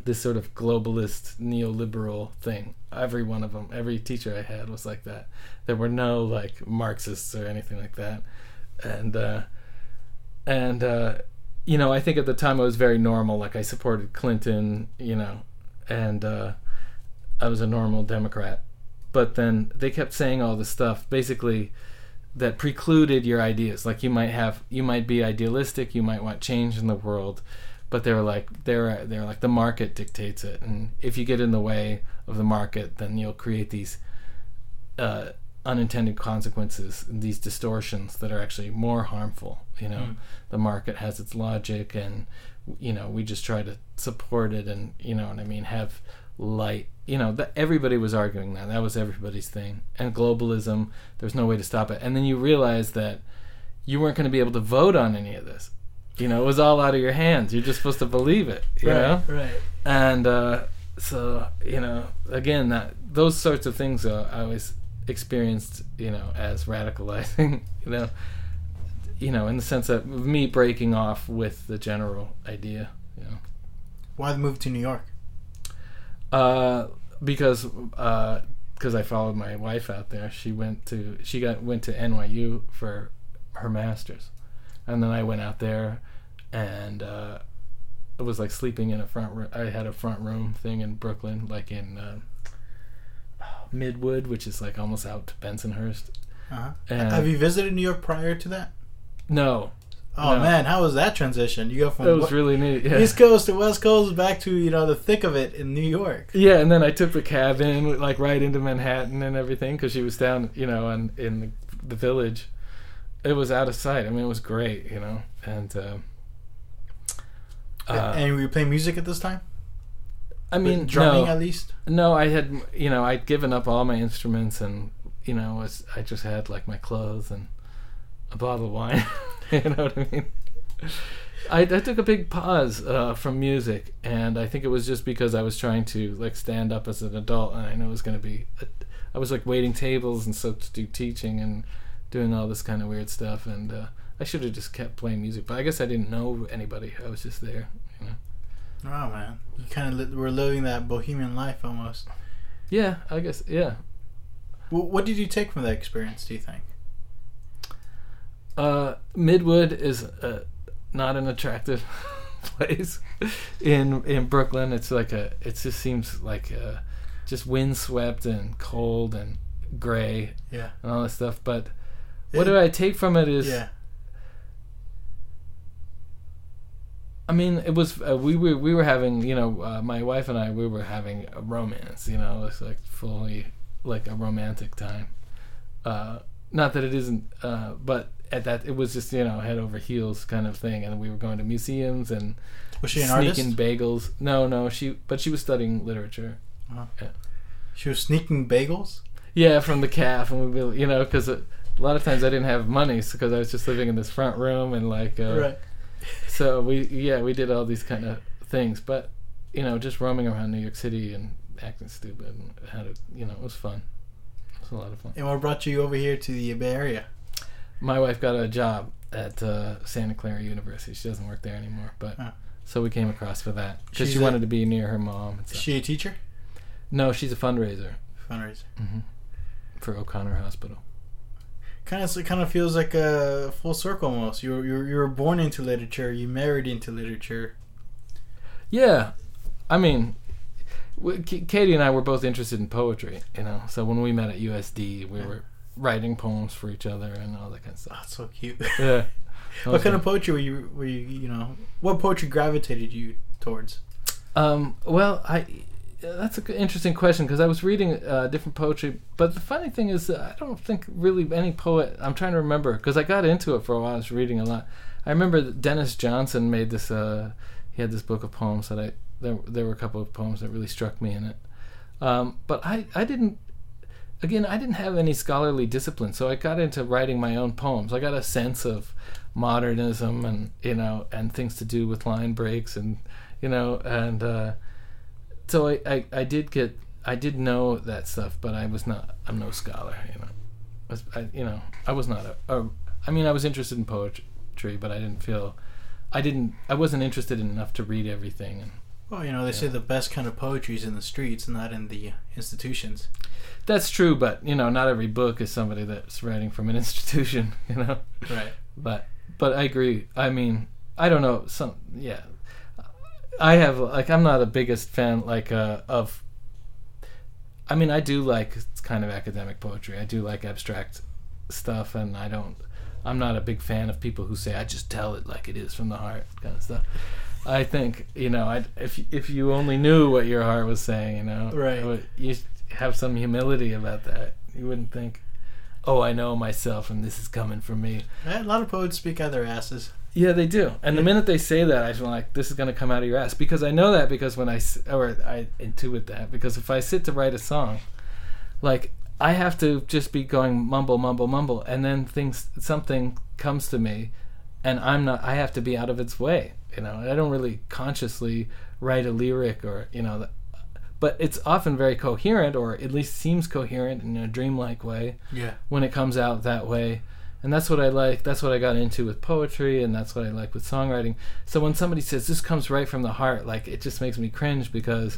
this sort of globalist neoliberal thing. Every one of them, every teacher I had was like that. There were no like Marxists or anything like that, and uh, and uh, you know, I think at the time I was very normal. Like I supported Clinton, you know, and uh, I was a normal Democrat. But then they kept saying all this stuff, basically that precluded your ideas. Like you might have, you might be idealistic, you might want change in the world, but they were like they're they're like the market dictates it, and if you get in the way of the market, then you'll create these uh, unintended consequences, these distortions that are actually more harmful. You know, Mm. the market has its logic, and you know we just try to support it, and you know what I mean, have light. You know, that everybody was arguing that. That was everybody's thing. And globalism, there's no way to stop it. And then you realize that you weren't going to be able to vote on any of this. You know, it was all out of your hands. You're just supposed to believe it. You know, right. and uh, so you know, again, that those sorts of things uh, I always experienced, you know, as radicalizing. You know, you know, in the sense of me breaking off with the general idea. You know. Why the move to New York? Uh, because because I followed my wife out there. She went to she got went to NYU for her masters, and then I went out there, and uh, it was like sleeping in a front room. I had a front room thing in Brooklyn, like in uh, Midwood, which is like almost out to Bensonhurst. Uh-huh. Have you visited New York prior to that? no, Oh No. man, how was that transition? You go from it was what- really neat. Yeah. East Coast to West Coast back to you know the thick of it in New York. Yeah, and then I took the cab in, like right into Manhattan and everything, because she was down, you know, in, in the, the village. It was out of sight. I mean, it was great, you know, and uh, uh, and were you playing music at this time? I mean, drumming no, at least. no, I had, you know, I'd given up all my instruments, and you know, was I just had like my clothes and a bottle of wine. you know what I mean? I, I took a big pause uh, from music, and I think it was just because I was trying to like stand up as an adult, and I knew it was going to be. A, I was like waiting tables and so to do teaching and doing all this kind of weird stuff, and uh, I should have just kept playing music, but I guess I didn't know anybody. I was just there, Oh man, you kind of li- were living that bohemian life almost. Yeah, I guess. Yeah. W- what did you take from that experience? Do you think? Uh, Midwood is uh, not an attractive place in in Brooklyn. It's like a. It just seems like uh just windswept and cold and gray Yeah. and all this stuff. But what do I take from it is, Yeah. I mean, it was uh, we were we were having you know uh, my wife and I we were having a romance. You know, it's like fully like a romantic time. Uh, not that it isn't, uh, but at that it was just you know head over heels kind of thing, and we were going to museums and Was she an artist? sneaking artist? bagels. No, no, she but she was studying literature. She was sneaking bagels. Yeah, from the calf, and we, you know, because a lot of times I didn't have money because I was just living in this front room and like, uh, right. So we, yeah, we did all these kind of things, but you know, just roaming around New York City and acting stupid and had it, you know, it was fun. It was a lot of fun. And what brought you over here to the Bay Area? My wife got a job at uh, Santa Clara University. She doesn't work there anymore, but Oh. so we came across for that because she a- wanted to be near her mom. Is she a teacher? no, she's a fundraiser Fundraiser. hmm for O'Connor Hospital. Kind of, it kind of feels like a full circle almost. You were, you were, you were born into literature. You married into literature. Yeah, I mean, Katie and I were both interested in poetry, you know. So when we met at USD, we were writing poems for each other and all that kind of stuff. that's so cute. Yeah. what kind of poetry were you? Were you? You know, what poetry gravitated you towards? Um, well, I that's an interesting question because I was reading uh, different poetry, but the funny thing is, that I don't think really any poet. I'm trying to remember because I got into it for a while. I was reading a lot. I remember Denis Johnson made this. Uh, he had this book of poems that I there. There were a couple of poems that really struck me in it, um, but I I didn't. Again, I didn't have any scholarly discipline, so I got into writing my own poems. I got a sense of modernism and you know and things to do with line breaks and you know and uh, so I, I I did get I did know that stuff, but I was not I'm no scholar, you know. I was, I, you know, I was not a, a I mean, I was interested in poetry, but I didn't feel I didn't I wasn't interested in enough to read everything and Well, you know, they say the best kind of poetry is in the streets, not in the institutions. that's true, but you know, not every book is somebody that's writing from an institution, you know. Right. But but I agree. I mean, I don't know. Some yeah, I have like I'm not a biggest fan like uh, of. I mean, I do like kind of academic poetry. I do like abstract stuff, and I don't. I'm not a big fan of people who say I just tell it like it is from the heart kind of stuff. I think you know, I if if you only knew what your heart was saying, you know, Right. you have some humility about that. You wouldn't think, oh, I know myself, and this is coming from me. A lot of poets speak out their asses. Yeah, they do. And the minute they say that, I feel like this is going to come out of your ass because I know that because when I or I intuit that because if I sit to write a song, like I have to just be going mumble, mumble, mumble, and then things something comes to me, and I'm not. I have to be out of its way. You know, I don't really consciously write a lyric or you know, but it's often very coherent or at least seems coherent in a dreamlike way Yeah. when it comes out that way. And that's what I like. That's what I got into with poetry, and that's what I like with songwriting. So when somebody says this comes right from the heart, like it just makes me cringe because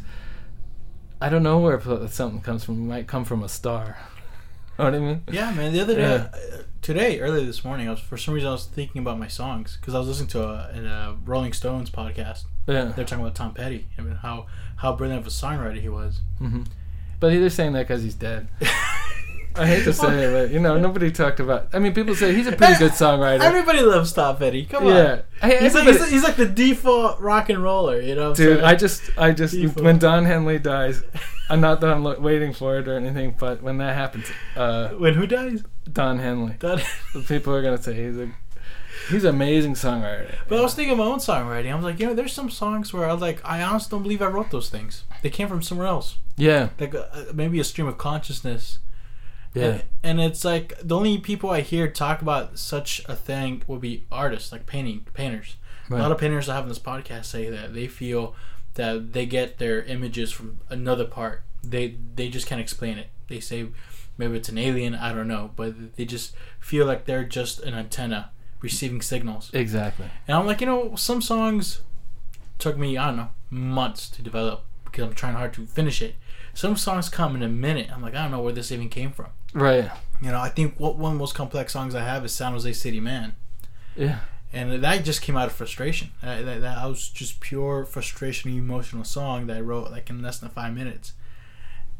I don't know where something comes from. It might come from a star. know what I mean? Yeah, man. The other day, Yeah. uh, today, earlier this morning, I was for some reason I was thinking about my songs because I was listening to a, in a Rolling Stones podcast. Yeah. They're talking about Tom Petty and how how brilliant of a songwriter he was. Mm-hmm. But they're saying that because he's dead. I hate to say it, but you know, nobody talked about. I mean, people say he's a pretty good songwriter. Everybody loves Tom Petty. Come yeah, on. Hey, He's like, he's, he's like the default rock and roller, you know? Dude, I just, I just, Default. when Don Henley dies, I'm not that I'm lo- waiting for it or anything, but when that happens, uh, when who dies? Don Henley, the people are gonna say he's a, he's an amazing songwriter. but I was thinking of my own songwriting. I was like, you know, there's some songs where I was like, I honestly don't believe I wrote those things. They came from somewhere else, yeah, like uh, maybe a stream of consciousness. Yeah, And, and it's like the only people I hear talk about such a thing would be artists, like painting painters. A lot of painters I have on this podcast say that they feel that they get their images from another part. They they just can't explain it. They say maybe it's an alien, I don't know, but they just feel like they're just an antenna receiving signals. exactly. And I'm like, you know, some songs took me, I don't know, months to develop because I'm trying hard to finish it. Some songs come in a minute. I'm like, I don't know where this even came from. Right. You know, I think what one of the most complex songs I have is San Jose City Man. Yeah. And that just came out of frustration. Uh, that, that, that was just pure frustration, emotional song that I wrote like in less than five minutes.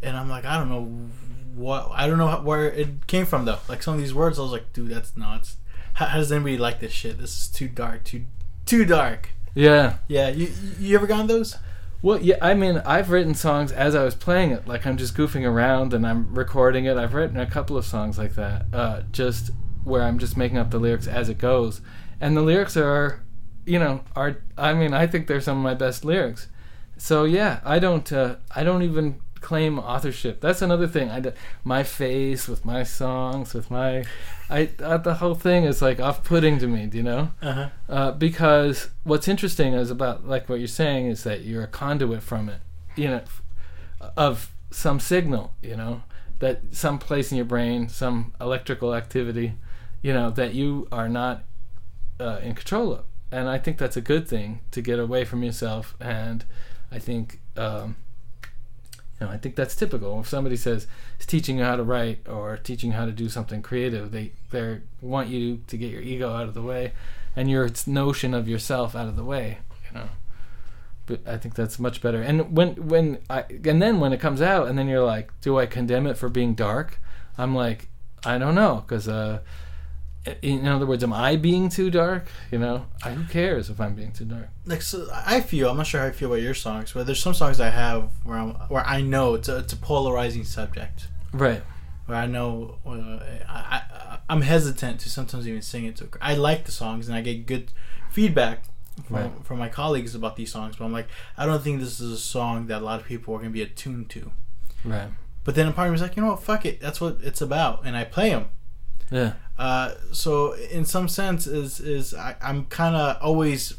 And I'm like, I don't know what, I don't know how, where it came from though. Like some of these words, I was like, dude, that's nuts. How, how does anybody like this shit? This is too dark, too, too dark. Yeah. Yeah, you you ever gotten those? Well, yeah, I mean, I've written songs as I was playing it, like I'm just goofing around and I'm recording it. I've written a couple of songs like that, uh, just where I'm just making up the lyrics as it goes, and the lyrics are, you know, are I mean, I think they're some of my best lyrics. So yeah, I don't, uh, I don't even claim authorship. That's another thing. I, my face with my songs with my, I uh, the whole thing is like off-putting to me. Do you know? Uh huh. uh, because what's interesting is about like what you're saying is that you're a conduit from it, you know, f- of some signal, you know, that some place in your brain, some electrical activity, you know, that you are not uh, in control of, and I think that's a good thing to get away from yourself, and I think. Um, know, I think that's typical. If somebody says is teaching you how to write or teaching you how to do something creative, they they want you to get your ego out of the way and your notion of yourself out of the way. You know, but I think that's much better. And when when I and then when it comes out, and then you're like, do I condemn it for being dark? I'm like, I don't know, because uh, in other words, am I being too dark? You know, I, who cares if I'm being too dark? like so I feel I'm not sure how I feel about your songs, but there's some songs I have where I'm where I know it's a, it's a polarizing subject. Right. Where I know uh, I, I I'm hesitant to sometimes even sing it to. I like the songs and I get good feedback from, Right. from my colleagues about these songs, but I'm like I don't think this is a song that a lot of people are gonna be attuned to. Right. But then a part of me is like, you know what, fuck it, that's what it's about, and I play them. Yeah. Uh, so in some sense, is is I, I'm kind of always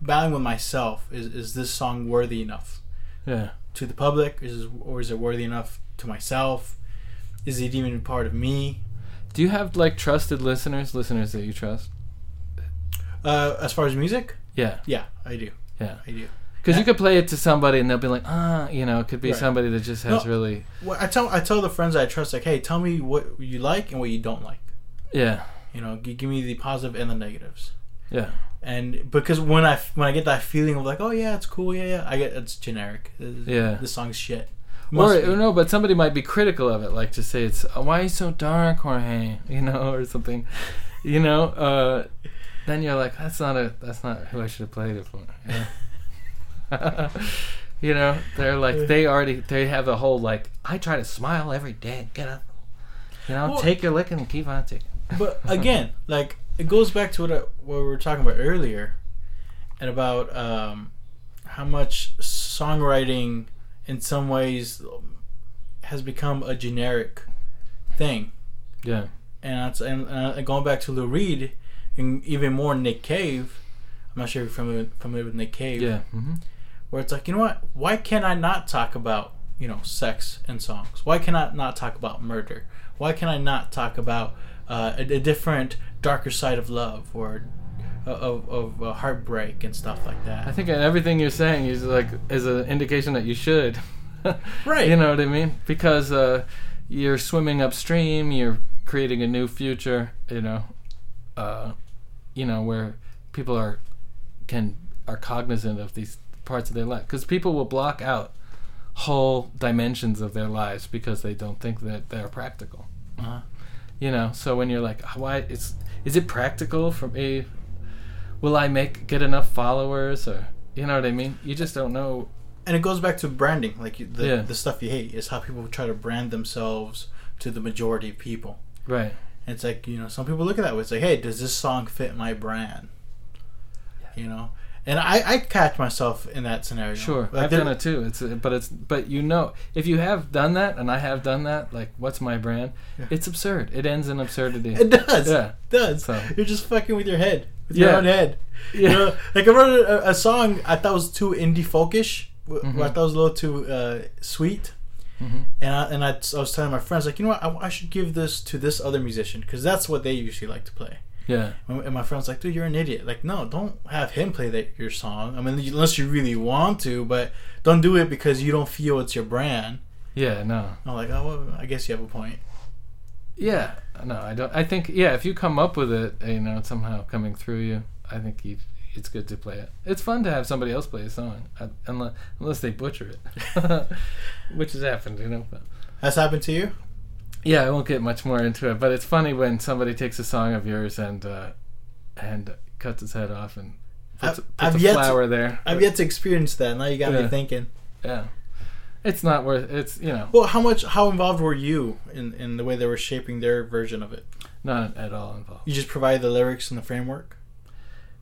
battling with myself. Is is this song worthy enough Yeah. to the public? Is or is it worthy enough to myself? Is it even part of me? Do you have like trusted listeners, listeners that you trust? Uh, as far as music, Yeah. yeah, I do. Yeah. I do. Because you could play it to somebody and they'll be like, ah, you know, it could be Right. somebody that just has No. really, Well, I tell I tell the friends I trust, like, hey, tell me what you like and what you don't like. yeah, You know, g- give me the positive and the negatives. yeah, And because when I when I get that feeling of like, oh yeah, it's cool, yeah, yeah, I get it's generic. Yeah. this song's shit. or be. no, but somebody might be critical of it, like to say it's oh, why are you so dark, Jorge, you know, or something, you know. Uh, then you're like, that's not a, that's not who I should have played it for. You know? you know, they're like they already they have a whole like I try to smile every day, get up, you know, Well- take your licking and keep on taking. but again, like it goes back to what I, what we were talking about earlier, and about um, how much songwriting, in some ways, has become a generic thing, Yeah, and that's and uh, going back to Lou Reed, and even more Nick Cave. I'm not sure if you're familiar, familiar with Nick Cave. yeah, hmm where it's like, you know what? Why can I not talk about, you know, sex in songs? Why can I not talk about murder? Why can I not talk about uh, a, a different, darker side of love or uh, of, of uh, heartbreak and stuff like that? I think everything you're saying is like is an indication that you should. Right. You know what I mean? Because uh, you're swimming upstream, you're creating a new future. You know, uh, you know where people are can are cognizant of these parts of their life. Because people will block out whole dimensions of their lives because they don't think that they're practical. Uh-huh. You know, so when you're like, why is is it practical for me? Will I make get enough followers or you know what I mean? You just don't know. And it goes back to branding, like the Yeah. the stuff you hate is how people try to brand themselves to the majority of people. Right. And it's like you know, some people look at that way. It's like, hey, does this song fit my brand? You know, and I I catch myself in that scenario. Sure, Like, I've done it too. It's but it's but you know if you have done that and I have done that, like what's my brand? Yeah. It's absurd. It ends in absurdity. It does. Yeah. It does. So- You're just fucking with your head. With Yeah. your own head. You Yeah. know, like I wrote a, a song I thought was too indie folkish. Mhm. Where I thought was a little too uh, sweet. hmm And I, and I, I was telling my friends like, you know what, I, I should give this to this other musician because that's what they usually like to play. Yeah. And my friends like, dude, you're an idiot. Like, no, don't have him play that your song. I mean, unless you really want to, but don't do it because you don't feel it's your brand. Yeah. No. I'm like, oh, well, I guess you have a point. Yeah. No. I don't. I think yeah. If you come up with it, you know, somehow coming through you, I think you, it's good to play it. It's fun to have somebody else play a song, uh, unless unless they butcher it, which has happened, you know. But. That's happened to you? Yeah, I won't get much more into it, but it's funny when somebody takes a song of yours and uh, and cuts its head off and puts, I've- puts I've a yet to- flower there. I've yet to experience that. Now you got Yeah. me thinking. Yeah, it's not worth. It's you know Well, how much, how involved were you in, in the way they were shaping their version of it? not at all involved. You just provided the lyrics and the framework.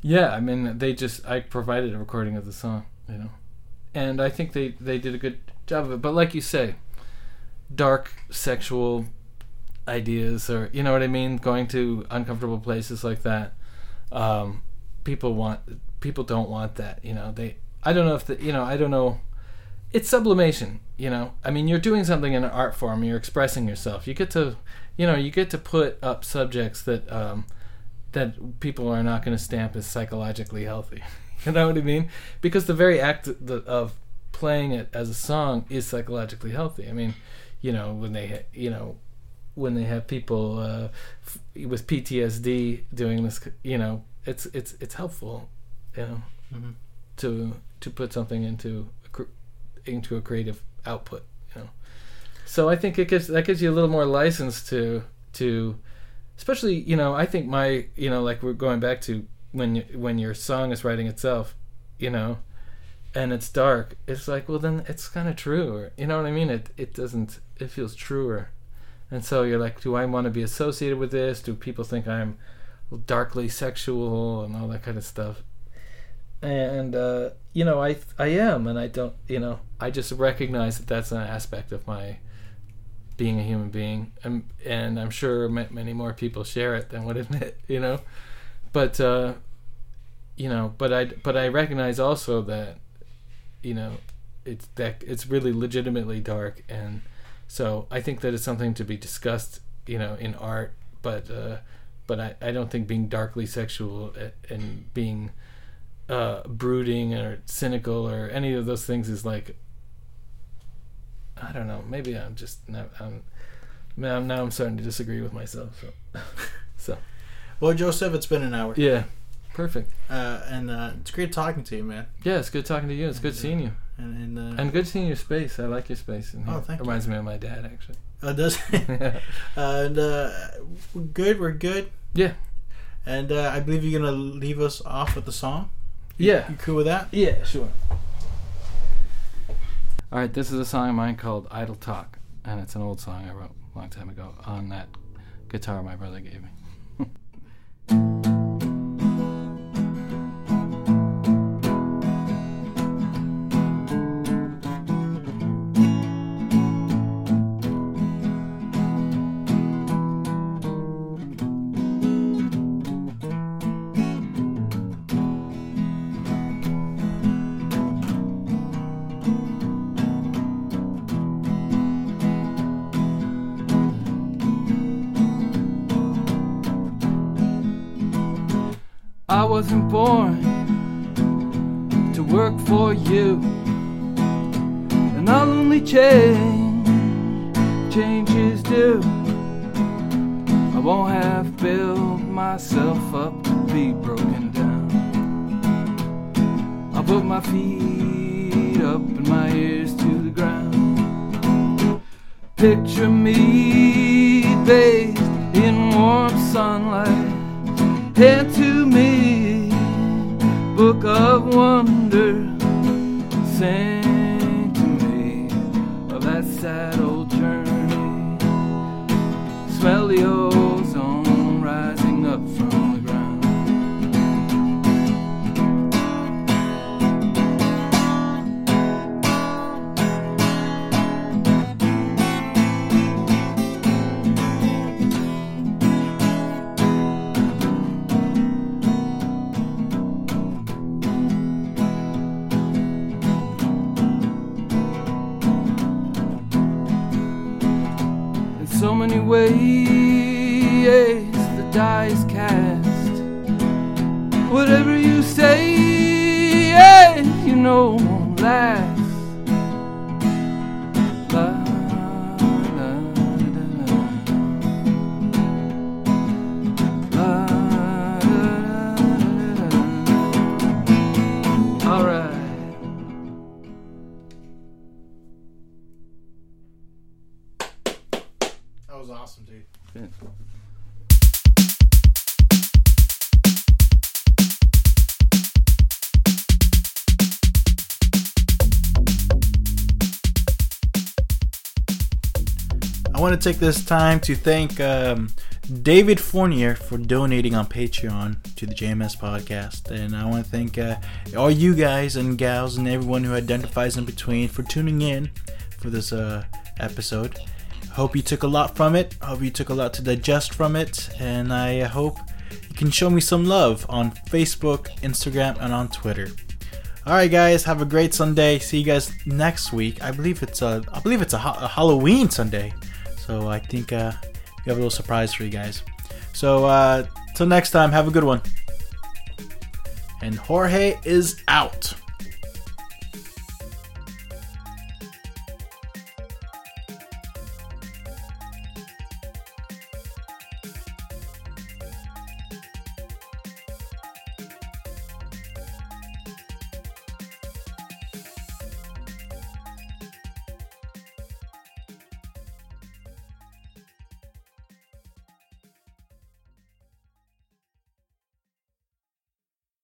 Yeah, I mean they just I provided a recording of the song, you know, and I think they they did a good job of it. But like you say, dark sexual ideas or you know what I mean, going to uncomfortable places like that. Um, people want people don't want that. You know they. I don't know if the you know I don't know. It's sublimation. You know I mean you're doing something in an art form. You're expressing yourself. You get to you know you get to put up subjects that. Um, that people are not going to stamp as psychologically healthy. you know what I mean? Because the very act of- of playing it as a song is psychologically healthy. I mean, you know, when they you know when they have people uh, f- with PTSD doing this, you know, it's it's it's helpful, you know, Mhm. to to put something into a, cr- into a creative output. You know, so I think it gives that gives you a little more license to to, especially you know I think my you know like we're going back to when when your song is writing itself, you know, and it's dark. It's like well then it's kind of true, or you know what I mean. It it doesn't it feels truer. And so you're like, do I want to be associated with this? Do people think I'm darkly sexual and all that kind of stuff? And uh, you know, I I am, and I don't, you know, I just recognize that that's an aspect of my being a human being, and and I'm sure ma- many more people share it than would admit, you know. But uh, you know, but I but I recognize also that, you know, it's that it's really legitimately dark and so I think that it's something to be discussed, you know, in art. But uh, but I, I don't think being darkly sexual and being uh, brooding or cynical or any of those things is like I don't know. Maybe I'm just now I'm now, now I'm starting to disagree with myself. So so Well, Joseph, it's been an hour, yeah, perfect. uh, and uh, it's great talking to you, man. Yeah, it's good talking to you. It's good seeing you, And, and, uh, and good seeing your space. I like your space. In here. Oh, thank you. Reminds me of my dad, actually. uh, does and uh, we're good. We're good. Yeah. And uh, I believe you're gonna leave us off with the song. yeah. You cool with that? Yeah, sure. All right, this is a song of mine called "Idle Talk," and it's an old song I wrote a long time ago on that guitar my brother gave me. for you, and I'll only change, change is due. I won't have built myself up to be broken down. I'll put my feet up and my ears to the ground. Picture me bathed in warm sunlight hand to me, book of wonder, sing to me of that sad old journey. Smell the ozone ways the die is cast. Whatever you say you know won't last want to take this time to thank um, David Fournier for donating on Patreon to the JMS podcast. And I want to thank uh, all you guys and gals and everyone who identifies in between for tuning in for this uh, episode. Hope you took a lot from it. Hope you took a lot to digest from it. And I hope you can show me some love on Facebook, Instagram, and on Twitter. All right, guys, have a great Sunday. See you guys next week. I believe it's a, I believe it's a, a Halloween Sunday, so I think uh, we have a little surprise for you guys. So uh, till next time, have a good one. And Jorge is out.